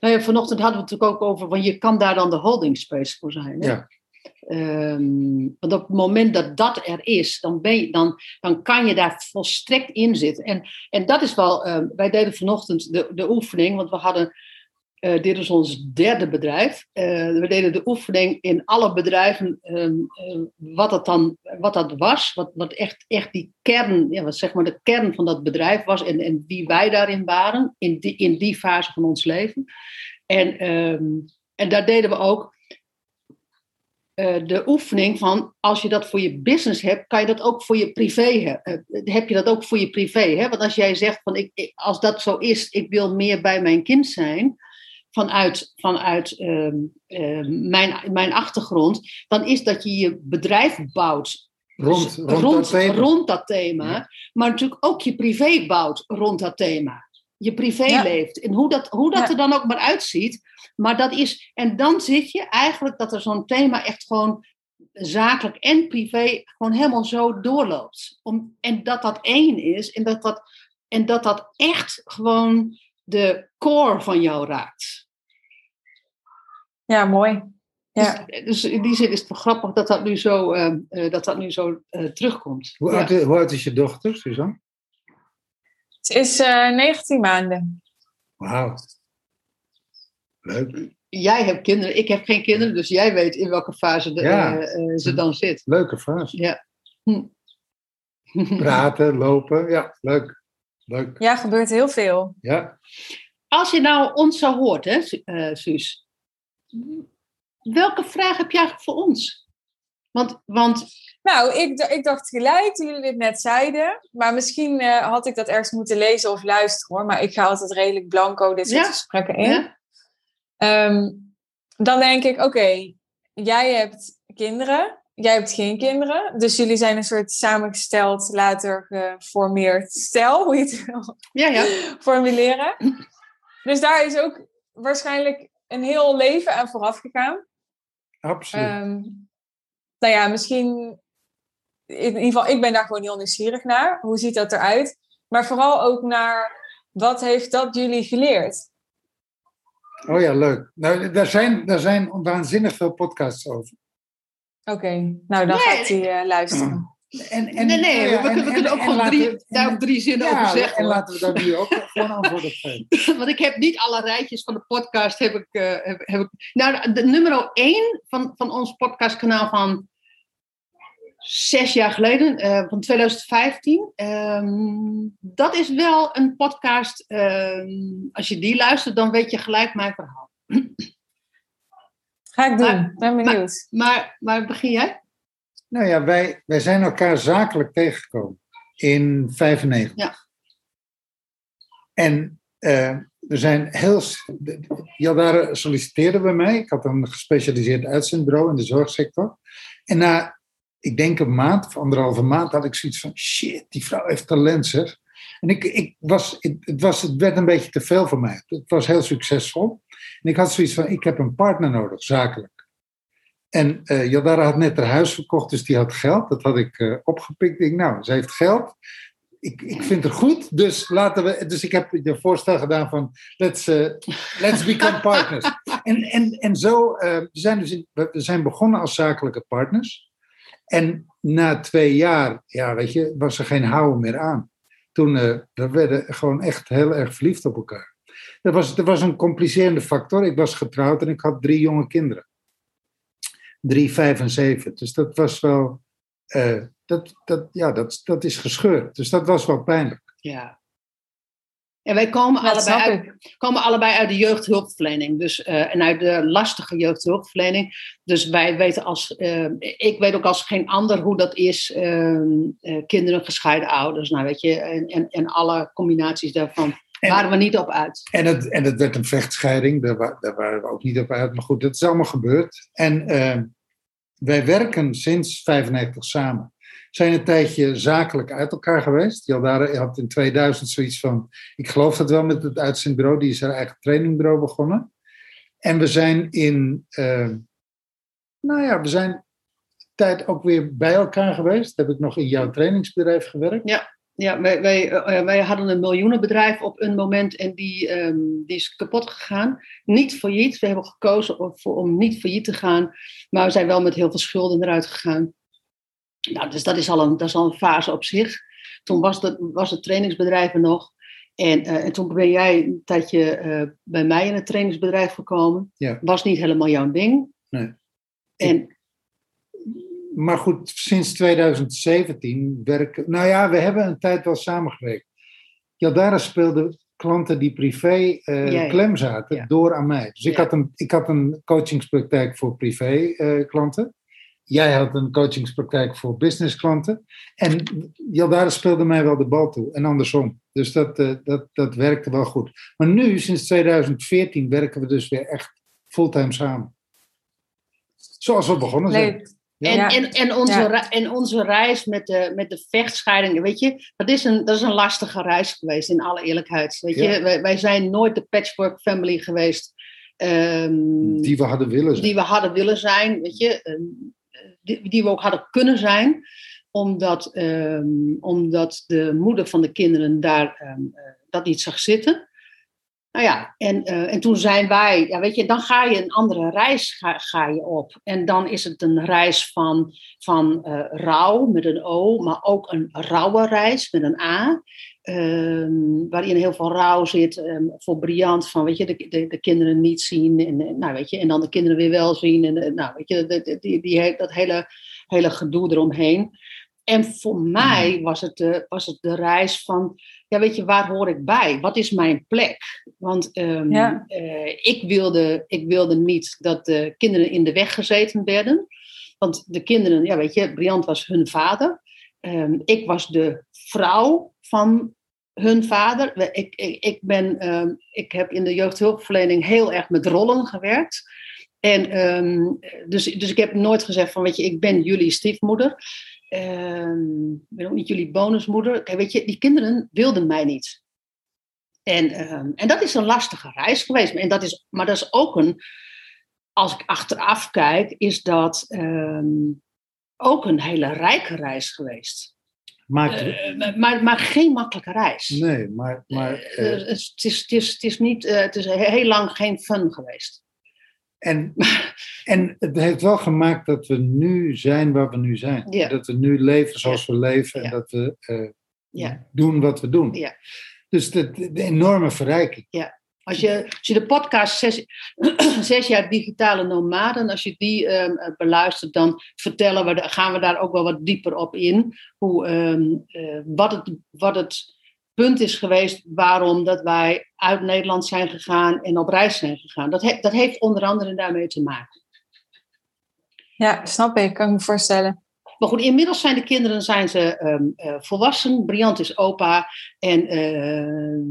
Nou ja, vanochtend hadden we het natuurlijk ook over, want je kan daar dan de holding space voor zijn. Hè? Ja. Ehm, want op het moment dat dat er is, dan, ben je, dan, dan kan je daar volstrekt in zitten. En, en dat is wel, ehm, wij deden vanochtend de, de oefening, want we hadden, eh, dit is ons derde bedrijf. Eh, we deden de oefening in alle bedrijven, ehm, eh, wat, dat dan, wat dat was, wat, wat echt, echt die kern, ja, wat zeg maar de kern van dat bedrijf was en, en wie wij daarin waren, in die, in die fase van ons leven. En, ehm, en daar deden we ook de oefening van als je dat voor je business hebt, kan je dat ook voor je privé hebben. heb je dat ook voor je privé? Hè? Want als jij zegt van ik- als dat zo is, ik wil meer bij mijn kind zijn. Vanuit, vanuit ehm, ehm, mijn, mijn achtergrond, dan is dat je je bedrijf bouwt Rond, rond, rond, dat thema. rond dat thema, Ja. maar natuurlijk ook je privé bouwt rond dat thema. Je privé Ja. leeft. En hoe dat, hoe dat Ja. er dan ook maar uitziet. Maar dat is, en dan zit je eigenlijk dat er zo'n thema echt gewoon zakelijk en privé gewoon helemaal zo doorloopt. Om, en dat dat één is en dat dat, en dat dat echt gewoon de core van jou raakt. Ja, mooi. Ja. Dus, dus in die zin is het wel grappig dat dat nu zo, eh, eh, dat dat nu zo eh, terugkomt. Hoe, Ja. oud, hoe oud is je dochter, Suzanne? Het is eh 19 maanden. Wauw. Leuk. Jij hebt kinderen, ik heb geen kinderen, dus jij weet in welke fase de, Ja. eh, eh, ze dan zit. Leuke fase. Ja. Hm. Praten, lopen. Ja, leuk. Leuk. Ja, gebeurt heel veel. Ja. Als je nou ons zo hoort, hè, Su- eh, Suus, welke vraag heb eigenlijk voor ons? Want, want Nou, ik, ik dacht gelijk toen jullie dit net zeiden. Maar misschien eh, had ik dat ergens moeten lezen of luisteren hoor. Maar ik ga altijd redelijk blanco dit soort Ja. gesprekken in. Ja. Ehm, dan denk ik, oké, jij hebt kinderen. Jij hebt geen kinderen. Dus jullie zijn een soort samengesteld, later geformeerd stel. Hoe je het wil ja, ja. formuleren. Dus daar is ook waarschijnlijk een heel leven aan vooraf gegaan. Absoluut. Ehm, nou ja, misschien. In ieder geval, ik ben daar gewoon heel nieuwsgierig naar. Hoe ziet dat eruit? Maar vooral ook naar wat heeft dat jullie geleerd? oh ja, leuk. Nou, daar zijn, daar zijn waanzinnig veel podcasts over. Oké, nou dan Nee. ga ik die eh, luisteren. En, en, nee, nee, nou ja, we, en- kunnen- we en- kunnen ook gewoon laten drie, we- daar ook drie zinnen ja, over zeggen. En laten we daar nu ook gewoon antwoord op geven. Want ik heb niet alle rijtjes van de podcast. Heb ik, eh, heb, heb ik, nou, de nummer één van, van ons podcastkanaal van zes jaar geleden, eh, van 2015. ehm, dat is wel een podcast. ehm, als je die luistert, dan weet je gelijk mijn verhaal. Ga ik doen, Maar- ben benieuwd. Maar, maar begin jij? Nou ja, wij, wij zijn elkaar zakelijk tegengekomen in 95. Ja. En eh, we zijn heel. Jaldara solliciteerde bij mij. Ik had een gespecialiseerd uitzendbureau in de zorgsector. En na, ik denk een maand of anderhalve maand, had ik zoiets van: shit, die vrouw heeft talent, zeg. En ik, ik was, het was, het werd een beetje te veel voor mij. Het was heel succesvol. En ik had zoiets van: ik heb een partner nodig, zakelijk. En eh Jaldara had net haar huis verkocht, dus die had geld. Dat had ik eh, opgepikt. Ik denk, nou, ze heeft geld. Ik, ik vind het goed, dus laten we. Dus ik heb je voorstel gedaan van let's, eh, let's become partners. En, en, en zo, we, zijn dus in- we zijn begonnen als zakelijke partners. En na twee jaar, ja, weet je, was er geen houden meer aan. Toen we werden gewoon echt heel erg verliefd op elkaar. Er was, er was een complicerende factor. Ik was getrouwd en ik had drie jonge kinderen drie, vijf en zeven. Dus dat was wel, eh, dat, dat, ja, dat, dat is gescheurd. Dus dat was wel pijnlijk. Ja. En wij komen, dat allebei uit, komen allebei uit de jeugdhulpverlening. Dus, eh, en uit de lastige jeugdhulpverlening. Dus wij weten als, eh, ik weet ook als geen ander hoe dat is. eh, eh, kinderen, gescheiden ouders, nou weet je, en, en, en alle combinaties daarvan. En- waren we niet op uit. En het, en het werd een vechtscheiding, daar, wa- daar waren we ook niet op uit. Maar goed, dat is allemaal gebeurd. En eh, wij werken sinds 95 samen. Zijn een tijdje zakelijk uit elkaar geweest. Jaldara had in 2000 zoiets van, ik geloof dat wel met het uitzendbureau, die is haar eigen trainingbureau begonnen. En we zijn in, eh, nou ja, we zijn tijd ook weer bij elkaar geweest. Heb ik nog in jouw trainingsbedrijf gewerkt. Ja, wij, wij, eh, wij hadden een miljoenenbedrijf op een moment en die, ehm, die is kapot gegaan. Niet failliet. We hebben gekozen om, niet failliet te gaan. Maar we zijn wel met heel veel schulden eruit gegaan. Nou, dus dat is al een, dat is al een fase op zich. Toen was, het was het trainingsbedrijf er nog. En, eh, en toen ben jij een tijdje eh, bij mij in het trainingsbedrijf gekomen. Ja. Was niet helemaal jouw ding. Nee. En Maar goed, sinds 2017 werken. Nou ja, we hebben een tijd wel samengewerkt. Jaldara speelde klanten die privé eh, Ja, ja. klem zaten Ja. door aan mij. Dus ik, had een, ik had een coachingspraktijk voor privé eh, klanten. Jij had een coachingspraktijk voor business klanten. En Jaldara speelde mij wel de bal toe en andersom. Dus dat, eh, dat, dat werkte wel goed. Maar nu, sinds 2014, werken we dus weer echt fulltime samen. Zoals we begonnen zijn. Leuk. En, Ja. en, en, onze, Ja. en onze reis met de, met de vechtscheiding, weet je, dat is, een, dat is een lastige reis geweest, in alle eerlijkheid. Weet je, wij, wij zijn nooit de patchwork family geweest ehm, Die we hadden willen zijn. die we hadden willen zijn, weet je, ehm, die, die we ook hadden kunnen zijn, omdat, ehm, omdat de moeder van de kinderen daar eh, dat niet zag zitten. Nou ja, en, eh, en toen zijn wij, ja, weet je, dan ga je een andere reis ga, ga je op. En dan is het een reis van, van eh, rouw met een O, maar ook een rauwe reis met een A. ehm, waarin heel veel rouw zit ehm, voor Briant, van weet je, de, de, de kinderen niet zien. En, nou, weet je, en dan de kinderen weer wel zien. En, eh, nou, weet je, de- die, die, dat hele, hele gedoe eromheen. En voor mij was het, de, was het de reis van, ja, weet je, waar hoor ik bij? Wat is mijn plek? Want ehm, Ja. eh, ik, wilde, ik wilde niet dat de kinderen in de weg gezeten werden. Want de kinderen, ja, weet je, Briant was hun vader. Ehm, ik was de vrouw van hun vader. Ik, ik, ik, ben, ehm, ik heb in de jeugdhulpverlening heel erg met rollen gewerkt. En, dus, dus ik heb nooit gezegd van, weet je, ik ben jullie stiefmoeder. Ehm, ik ben ook niet jullie bonusmoeder. Kijk, weet je, die kinderen wilden mij niet. En, ehm, en dat is een lastige reis geweest. En dat is, maar dat is ook een, als ik achteraf kijk, is dat ehm, ook een hele rijke reis geweest. Eh, maar- maar, geen makkelijke reis. nee, maar, maar Eh, het, is, het, is, het, is, het is niet, eh, het is heel lang geen fun geweest. En, en het heeft wel gemaakt dat we nu zijn waar we nu zijn. Ja. Dat we nu leven zoals we leven en Ja. dat we eh, Ja. doen wat we doen. Ja. Dus de, de enorme verrijking. Als je, als je de podcast zes, zes jaar digitale nomaden, als je die ehm, eh, beluistert, dan vertellen we, gaan we daar ook wel wat dieper op in. Hoe, ehm, eh, wat, het, wat het punt is geweest waarom dat wij uit Nederland zijn gegaan en op reis zijn gegaan. Dat, he- dat heeft onder andere daarmee te maken. Ja, snap ik. Kan ik me voorstellen. Maar goed, inmiddels zijn de kinderen zijn ze, ehm, eh, volwassen. Briant is opa. En, ehm,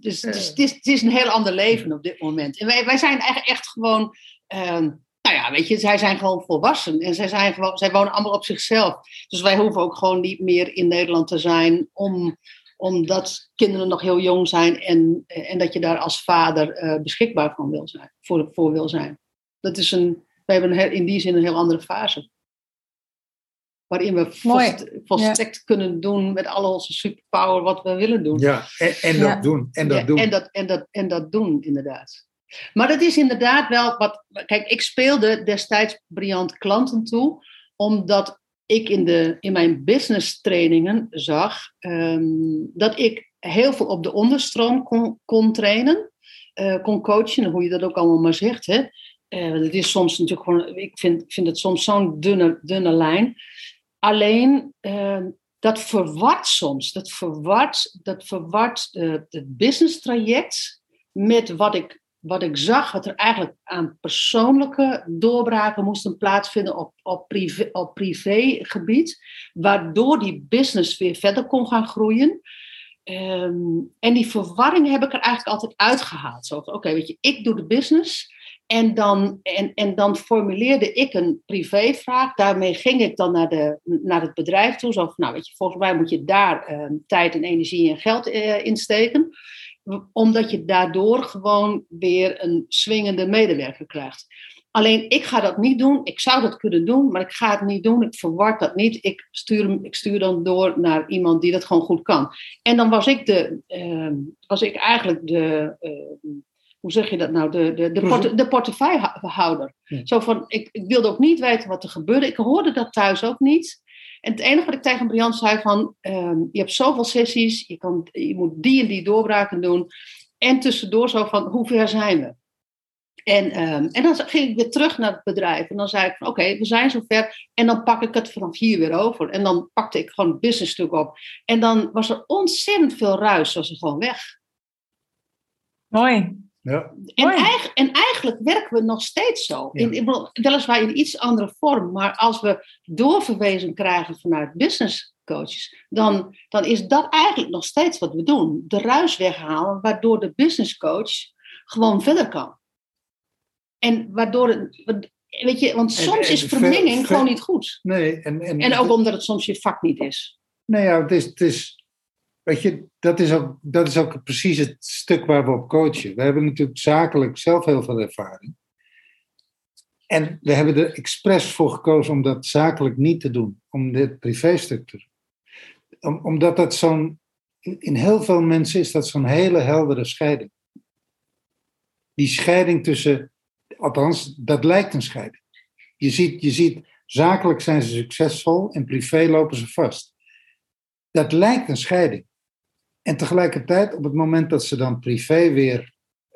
dus is, het is een heel ander leven op dit moment. En wij, wij zijn eigenlijk echt gewoon... ehm, nou ja, weet je, zij zijn gewoon volwassen. En zij, zijn gewoon, zij wonen allemaal op zichzelf. Dus wij hoeven ook gewoon niet meer in Nederland te zijn... Om, omdat kinderen nog heel jong zijn... en, en dat je daar als vader eh, beschikbaar van wil zijn, voor, voor wil zijn. Dat is een, we hebben een in die zin een heel andere fase waarin we volst- volstrekt kunnen doen met al onze superpower wat we willen doen. Ja, en, en dat Ja. doen. En dat Ja, doen. En dat, en, dat, en dat doen, inderdaad. Maar dat is inderdaad wel wat. Kijk, ik speelde destijds briljant klanten toe, omdat ik in, de, in mijn business trainingen zag ehm, dat ik heel veel op de onderstroom kon, kon trainen, eh, kon coachen, hoe je dat ook allemaal maar zegt. Hè. Eh, het is soms natuurlijk gewoon, ik vind, vind het soms zo'n dunne, dunne lijn. Alleen, ehm, dat verwart soms. Dat verwart, dat verwart eh, het business traject met wat ik, wat ik zag, wat er eigenlijk aan persoonlijke doorbraken moesten plaatsvinden op, op, privé, op privégebied, waardoor die business weer verder kon gaan groeien. Ehm, en die verwarring heb ik er eigenlijk altijd uitgehaald. Zo oké, weet je, ik doe de business. En dan, en, en dan formuleerde ik een privévraag. Daarmee ging ik dan naar, de, naar het bedrijf toe. Zo van, nou weet je, volgens mij moet je daar ehm, tijd en energie en geld eh, in steken. Omdat je daardoor gewoon weer een swingende medewerker krijgt. Alleen ik ga dat niet doen. Ik zou dat kunnen doen, maar ik ga het niet doen. Ik verward dat niet. Ik stuur, hem, ik stuur dan door naar iemand die dat gewoon goed kan. En dan was ik, de, ehm, was ik eigenlijk de, eh, hoe zeg je dat nou, de, de, de, porte, de portefeuillehouder. Ja. Zo van, ik, ik wilde ook niet weten wat er gebeurde. Ik hoorde dat thuis ook niet. En het enige wat ik tegen Brian zei van, ehm, je hebt zoveel sessies, je, kan, je moet die en die doorbraken doen. En tussendoor zo van, hoe ver zijn we? En, ehm, en dan ging ik weer terug naar het bedrijf. En dan zei ik van, oké, we zijn zover. En dan pak ik het vanaf hier weer over. En dan pakte ik gewoon het businessstuk op. En dan was er ontzettend veel ruis, was er gewoon weg. Mooi. Ja. En, eigen- en eigenlijk werken we nog steeds zo. In, in, weliswaar in iets andere vorm. Maar als we doorverwezen krijgen vanuit business coaches, dan, dan is dat eigenlijk nog steeds wat we doen. De ruis weghalen, waardoor de business coach gewoon verder kan. En waardoor het, weet je, want soms en is vermenging gewoon niet goed. Nee, en, en, En ook omdat het soms je vak niet is. Nee, ja, het is, het is, weet je, dat is, ook, dat is ook precies het stuk waar we op coachen. We hebben natuurlijk zakelijk zelf heel veel ervaring. En we hebben er expres voor gekozen om dat zakelijk niet te doen, om dit privéstuk te doen. Om, omdat dat zo'n, in heel veel mensen is dat zo'n hele heldere scheiding. Die scheiding tussen, althans, dat lijkt een scheiding. Je ziet, je ziet zakelijk zijn ze succesvol en privé lopen ze vast dat lijkt een scheiding. En tegelijkertijd, op het moment dat ze dan privé weer,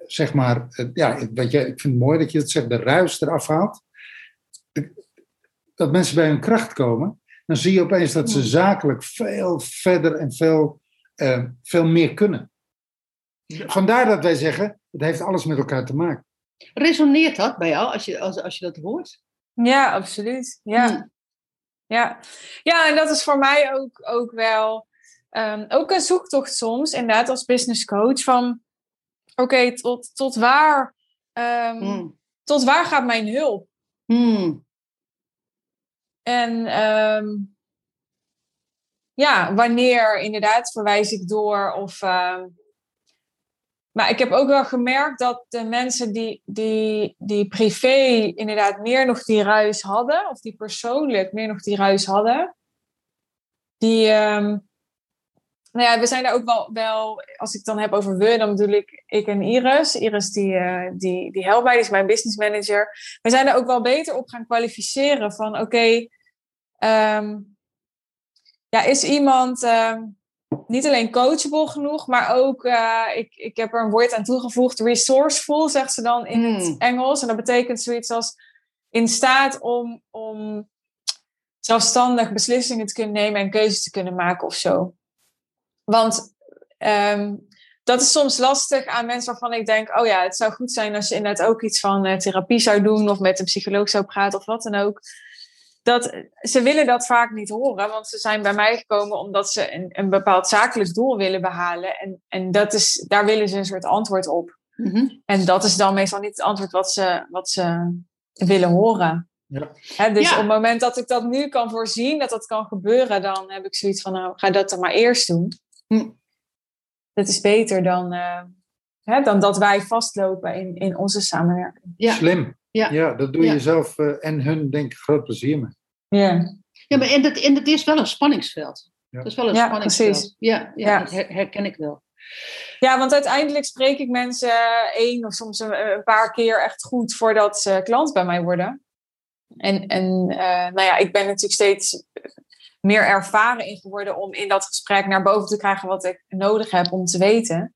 zeg maar, eh, ja, wat je, ik vind het mooi dat je het zegt, de ruis eraf haalt, dat mensen bij hun kracht komen, dan zie je opeens dat ze zakelijk veel verder en veel, eh, veel meer kunnen. Vandaar dat wij zeggen, het heeft alles met elkaar te maken. Resoneert dat bij jou als je, als, als je dat hoort? Ja, absoluut. Ja. Hm. Ja. ja, en dat is voor mij ook, ook wel ehm, ook een zoektocht soms, inderdaad, als business coach. Van oké, tot, tot, waar, ehm, Hm. tot waar gaat mijn hulp? Hm. En ehm, ja, wanneer inderdaad verwijs ik door of. maar ik heb ook wel gemerkt dat de mensen die, die, die privé inderdaad meer nog die ruis hadden, of die persoonlijk meer nog die ruis hadden, die. Nou ja, we zijn daar ook wel, wel, als ik het dan heb over we, dan bedoel ik ik en Iris. Iris die, eh, die, die helpt mij, die is mijn business manager. We zijn er ook wel beter op gaan kwalificeren van oké, ehm, ja, is iemand ehm, niet alleen coachable genoeg, maar ook, eh, ik, ik heb er een woord aan toegevoegd, resourceful, zegt ze dan in het Hmm. Engels. En dat betekent zoiets als in staat om, om zelfstandig beslissingen te kunnen nemen en keuzes te kunnen maken of zo. Want ehm, dat is soms lastig aan mensen waarvan ik denk, oh ja, het zou goed zijn als je inderdaad ook iets van eh, therapie zou doen of met een psycholoog zou praten of wat dan ook. Dat, ze willen dat vaak niet horen, want ze zijn bij mij gekomen omdat ze een, een bepaald zakelijk doel willen behalen. En, en dat is, daar willen ze een soort antwoord op. Mhm. En dat is dan meestal niet het antwoord wat ze, wat ze willen horen. Ja. Dus Ja. op het moment dat ik dat nu kan voorzien, dat dat kan gebeuren, dan heb ik zoiets van, nou, ga dat dan maar eerst doen. Hm. Dat is beter dan, eh, hè, dan dat wij vastlopen in, in onze samenwerking. Ja. Slim. Ja. dat doe je Ja. zelf eh, en hun denk ik groot plezier mee. Ja, Ja, maar en dat, en dat is wel een spanningsveld. Ja. Dat is wel een Ja, spanningsveld. precies. Ja, ja, Ja. dat her- herken ik wel. ja, want uiteindelijk spreek ik mensen één of soms een, een paar keer echt goed voordat ze klant bij mij worden. En, en eh, nou ja, ik ben natuurlijk steeds meer ervaren in geworden om in dat gesprek naar boven te krijgen wat ik nodig heb om te weten.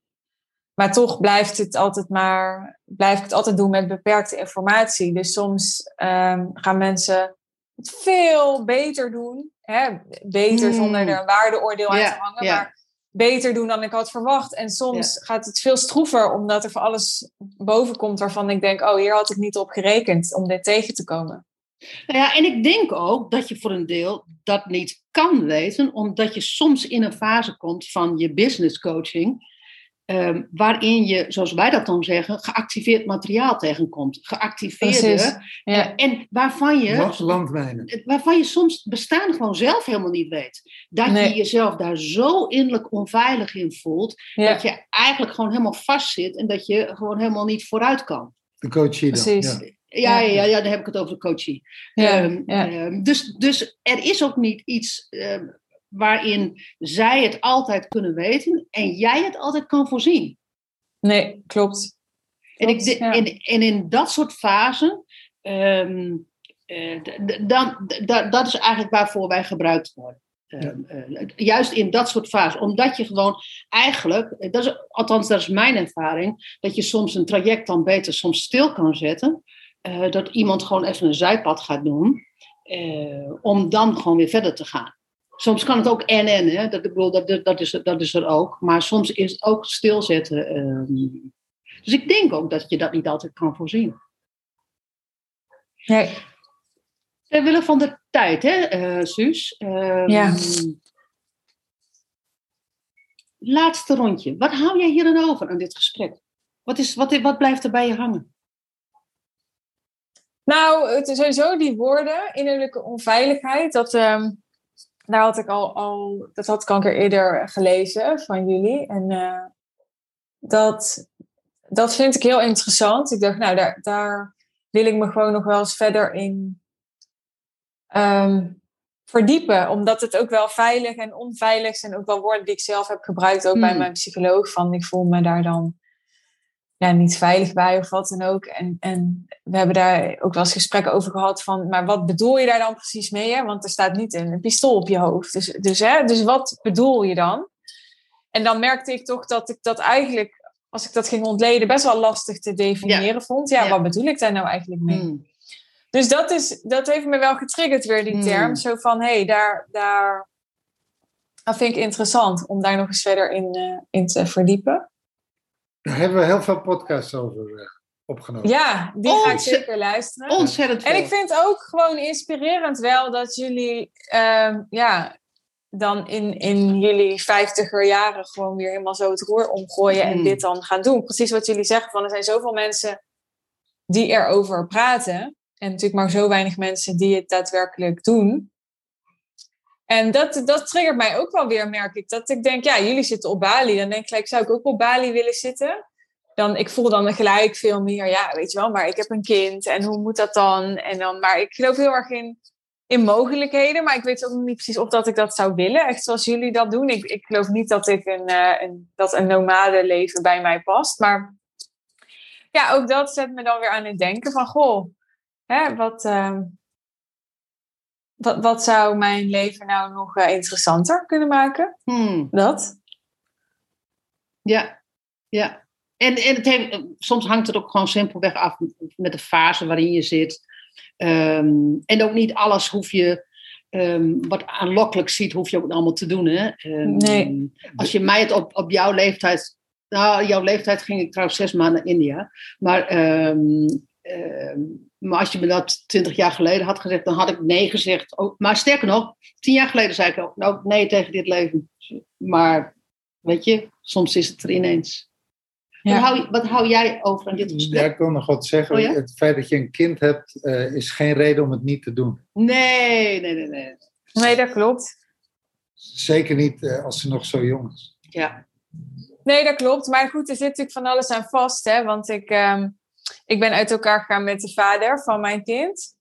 Maar toch blijft het altijd maar, blijf ik het altijd doen met beperkte informatie. Dus soms ehm, gaan mensen het veel beter doen. Hè? Beter Hmm. zonder er een waardeoordeel aan Ja, te hangen. Maar beter doen dan ik had verwacht. En soms gaat het veel stroever, omdat er voor alles boven komt waarvan ik denk: oh, hier had ik niet op gerekend om dit tegen te komen. Nou ja, en ik denk ook dat je voor een deel dat niet kan weten, omdat je soms in een fase komt van je business coaching, ehm, waarin je, zoals wij dat dan zeggen, geactiveerd materiaal tegenkomt. Geactiveerde. Precies. Ja. eh, en waarvan je, Landmijnen. waarvan je soms bestaan gewoon zelf helemaal niet weet. Dat Nee. je jezelf daar zo innerlijk onveilig in voelt, Ja. dat je eigenlijk gewoon helemaal vastzit en dat je gewoon helemaal niet vooruit kan. De coachie dan. Precies. Ja. Ja, Ja. ja, dan heb ik het over de coachie. Ja, Ehm, ja. ehm, dus, dus er is ook niet iets ehm, waarin zij het altijd kunnen weten en jij het altijd kan voorzien. Nee, klopt. En, ik, Klopt, de- ja. en, en in dat soort fasen, eh, dan, dat is eigenlijk waarvoor wij gebruikt worden. Eh, juist in dat soort fasen. Omdat je gewoon eigenlijk, eh, dat is, althans dat is mijn ervaring, dat je soms een traject dan beter soms stil kan zetten. Eh, dat iemand gewoon even een zijpad gaat doen. eh, om dan gewoon weer verder te gaan. Soms kan het ook en-en, hè? Dat, ik bedoel, dat, dat, is, dat is er ook. Maar soms is het ook stilzetten. ehm. dus ik denk ook dat je dat niet altijd kan voorzien. Nee. Ter wille van de tijd, hè, eh Suus? Ehm, Ja. laatste rondje. Wat hou jij hier dan over aan dit gesprek? Wat, is, wat, wat blijft er bij je hangen? Nou, het is sowieso die woorden, innerlijke onveiligheid, dat, ehm, daar had ik al, al, dat had ik al een keer eerder gelezen van jullie. En eh, dat, dat vind ik heel interessant. Ik dacht, nou, daar, daar wil ik me gewoon nog wel eens verder in ehm, verdiepen. Omdat het ook wel veilig en onveilig zijn. Ook wel woorden die ik zelf heb gebruikt, ook bij Hmm. mijn psycholoog. Van ik voel me daar dan ja, niet veilig bij of wat dan ook. En, en we hebben daar ook wel eens gesprekken over gehad van, maar wat bedoel je daar dan precies mee? Hè? Want er staat niet een, pistool op je hoofd. Dus, dus, hè, dus wat bedoel je dan? En dan merkte ik toch dat ik dat eigenlijk, als ik dat ging ontleden, best wel lastig te definiëren vond. Ja, Ja. wat bedoel ik daar nou eigenlijk mee? Hmm. Dus dat, is, dat heeft me wel getriggerd weer, die Hmm. term. Zo van, hé, hey, daar, daar... Dat vind ik interessant om daar nog eens verder in, eh, in te verdiepen. Daar hebben we heel veel podcasts over eh, opgenomen. Ja, die ga ik zeker luisteren. Ontzettend veel. En ik vind ook gewoon inspirerend wel dat jullie ehm, ja, dan in, in jullie vijftiger jaren gewoon weer helemaal zo het roer omgooien en Hmm. dit dan gaan doen. Precies wat jullie zeggen, van er zijn zoveel mensen die erover praten. En natuurlijk maar zo weinig mensen die het daadwerkelijk doen. En dat, dat triggert mij ook wel weer, merk ik. Dat ik denk, ja, jullie zitten op Bali. Dan denk ik gelijk, zou ik ook op Bali willen zitten? Dan, ik voel dan gelijk veel meer, ja, weet je wel, maar ik heb een kind. En hoe moet dat dan? En dan maar ik geloof heel erg in, in mogelijkheden. Maar ik weet ook niet precies of dat ik dat zou willen. Echt zoals jullie dat doen. Ik, ik geloof niet dat, ik een, eh, een, dat een nomade leven bij mij past. Maar ja, ook dat zet me dan weer aan het denken van, goh, hè, wat... ehm, wat, wat zou mijn leven nou nog eh, interessanter kunnen maken? Hmm. Dat? Ja, ja. En, en het heeft, soms hangt het ook gewoon simpelweg af met de fase waarin je zit. Ehm, en ook niet alles hoef je, ehm, wat aanlokkelijk ziet, hoef je ook allemaal te doen. Hè? Ehm, Nee. Als je mij het op, op jouw leeftijd. Nou, jouw leeftijd ging ik trouwens zes maanden naar India. Maar, maar als je me dat twintig jaar geleden had gezegd, dan had ik nee gezegd. Ook, maar sterker nog, tien jaar geleden zei ik ook nou, nee tegen dit leven. Maar weet je, soms is het er ineens. Ja. Wat, hou, wat hou jij over aan dit Ja, gesprek? ik wil nog wat zeggen. Oh ja? Het feit dat je een kind hebt, eh, is geen reden om het niet te doen. Nee, nee, nee, nee. Nee, dat klopt. Zeker niet eh, als ze nog zo jong is. Ja. Nee, dat klopt. Maar goed, er zit natuurlijk van alles aan vast. Hè? Want ik, ehm, ik ben uit elkaar gegaan met de vader van mijn kind.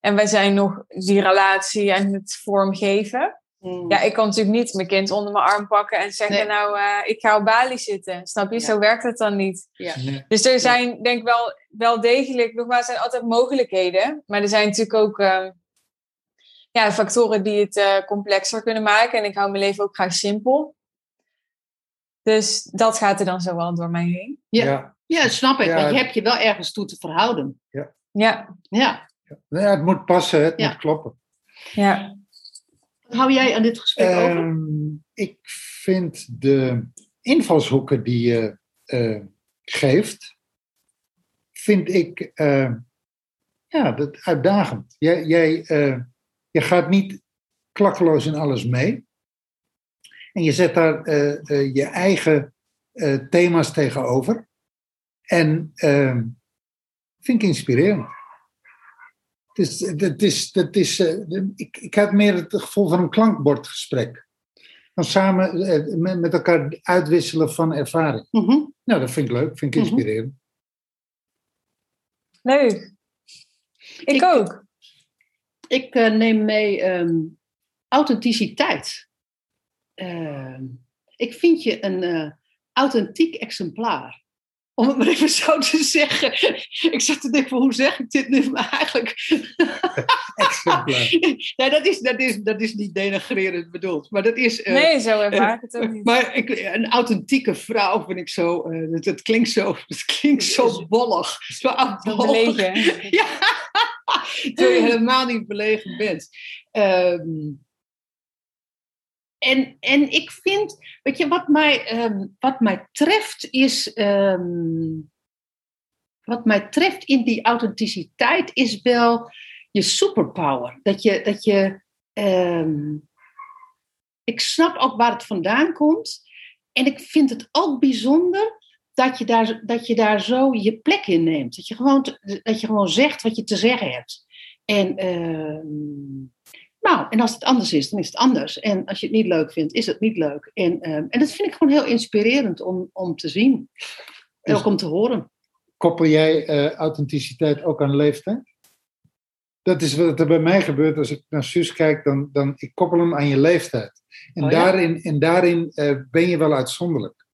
En wij zijn nog die relatie aan het vormgeven. Mm. Ja, ik kan natuurlijk niet mijn kind onder mijn arm pakken en zeggen... Nee. nou, eh, ik ga op Bali zitten. Snap je? Ja. Zo werkt het dan niet. ja. Nee. Dus er zijn, denk ik wel, wel degelijk, nogmaals, er zijn altijd mogelijkheden. Maar er zijn natuurlijk ook ehm, ja, factoren die het eh, complexer kunnen maken. En ik hou mijn leven ook graag simpel. Dus dat gaat er dan zo wel door mij heen. Ja. Ja. Ja, snap ik. Ja. Want je hebt je wel ergens toe te verhouden. Ja, Ja. Nou ja, het moet passen, het Ja. moet kloppen. ja. Wat hou jij aan dit gesprek over? Ehm, ik vind de invalshoeken die je eh, geeft, vind ik eh, ja, dat uitdagend. Jij, jij eh, je gaat niet klakkeloos in alles mee. En je zet daar eh, eh, je eigen eh, thema's tegenover. En ehm, vind ik inspirerend. Het is, het is, het is, eh, ik, ik heb meer het gevoel van een klankbordgesprek. Van samen eh, met, met elkaar uitwisselen van ervaring. Mhm. Nou, dat vind ik leuk, vind ik Mhm. inspirerend. Leuk. Ik, Ik- ook. Ik eh, neem mee ehm, authenticiteit. Ehm, ik vind je een eh, authentiek exemplaar. Om het maar even zo te zeggen. Ik zat te denken, van, hoe zeg ik dit nu? Maar eigenlijk... Nee, dat is, dat, is, dat is niet denigrerend bedoeld. Maar dat is... eh, Nee, zo ervaar ik het ook niet. Maar ik, een authentieke vrouw vind ik zo... eh, het, het klinkt zo... Het klinkt zo bollig. Zo. Ja, terwijl je helemaal niet belegen bent. Ehm, en, en ik vind, weet je, wat mij, ehm, wat mij treft is, ehm, wat mij treft in die authenticiteit is wel je superpower. Dat je, dat je ehm, ik snap ook waar het vandaan komt. en ik vind het ook bijzonder dat je daar, dat je daar zo je plek in neemt. Dat je gewoon, dat je gewoon zegt wat je te zeggen hebt. En, nou, en als het anders is, dan is het anders. En als je het niet leuk vindt, is het niet leuk. En, ehm, en dat vind ik gewoon heel inspirerend om, om te zien. En Dus- ook om te horen. Koppel jij eh, authenticiteit ook aan leeftijd? Dat is wat er bij mij gebeurt als ik naar Suus kijk, dan, dan ik koppel hem aan je leeftijd. En Oh ja? daarin, en daarin eh, ben je wel uitzonderlijk.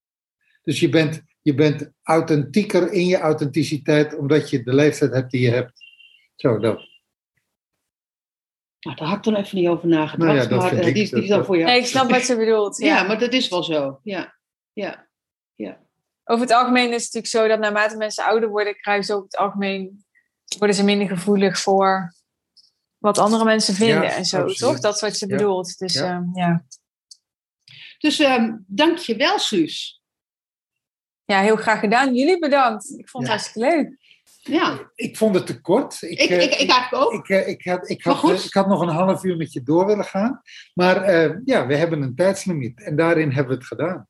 Dus je bent, je bent authentieker in je authenticiteit, omdat je de leeftijd hebt die je hebt. Zo, dat. Nou, daar had ik dan even niet over nagedacht. Nou ja, maar vind eh, ik- die, is- die is dat- dan voor jou. Nee, ik snap wat ze bedoelt. Ja, Ja. maar dat is wel zo. Ja, ja. Over het algemeen is het natuurlijk zo dat naarmate mensen ouder worden, krijgen ze over het algemeen worden ze minder gevoelig voor wat andere mensen vinden Ja, en zo, absoluut. toch? Dat is wat ze Ja. bedoelt. Dus Ja. ja. ja. Dus ehm dank je wel, Suus. ja, heel graag gedaan. Jullie bedankt. Ik vond het Ja. hartstikke leuk. Ja, Ik vond het te kort. Ik, ik, eh, ik, ik eigenlijk ook. Ik, eh, ik, had, ik, Maar had, goed. eh, ik had nog een half uur met je door willen gaan. Maar eh, ja, we hebben een tijdslimiet. En daarin hebben we het gedaan.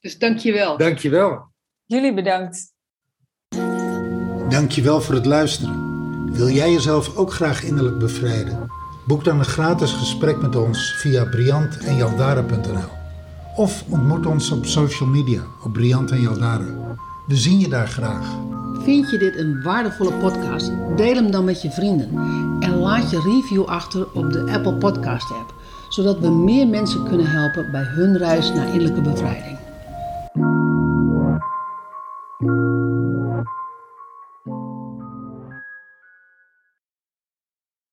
Dus dank je wel. Dankjewel. Jullie bedankt. Dankjewel voor het luisteren. Wil jij jezelf ook graag innerlijk bevrijden? Boek dan een gratis gesprek met ons via briantenjaldara.nl Of ontmoet ons op social media op Briant en Jaldara. We zien je daar graag. Vind je dit een waardevolle podcast? Deel hem dan met je vrienden. En laat je review achter op de Apple Podcast app. Zodat we meer mensen kunnen helpen bij hun reis naar innerlijke bevrijding.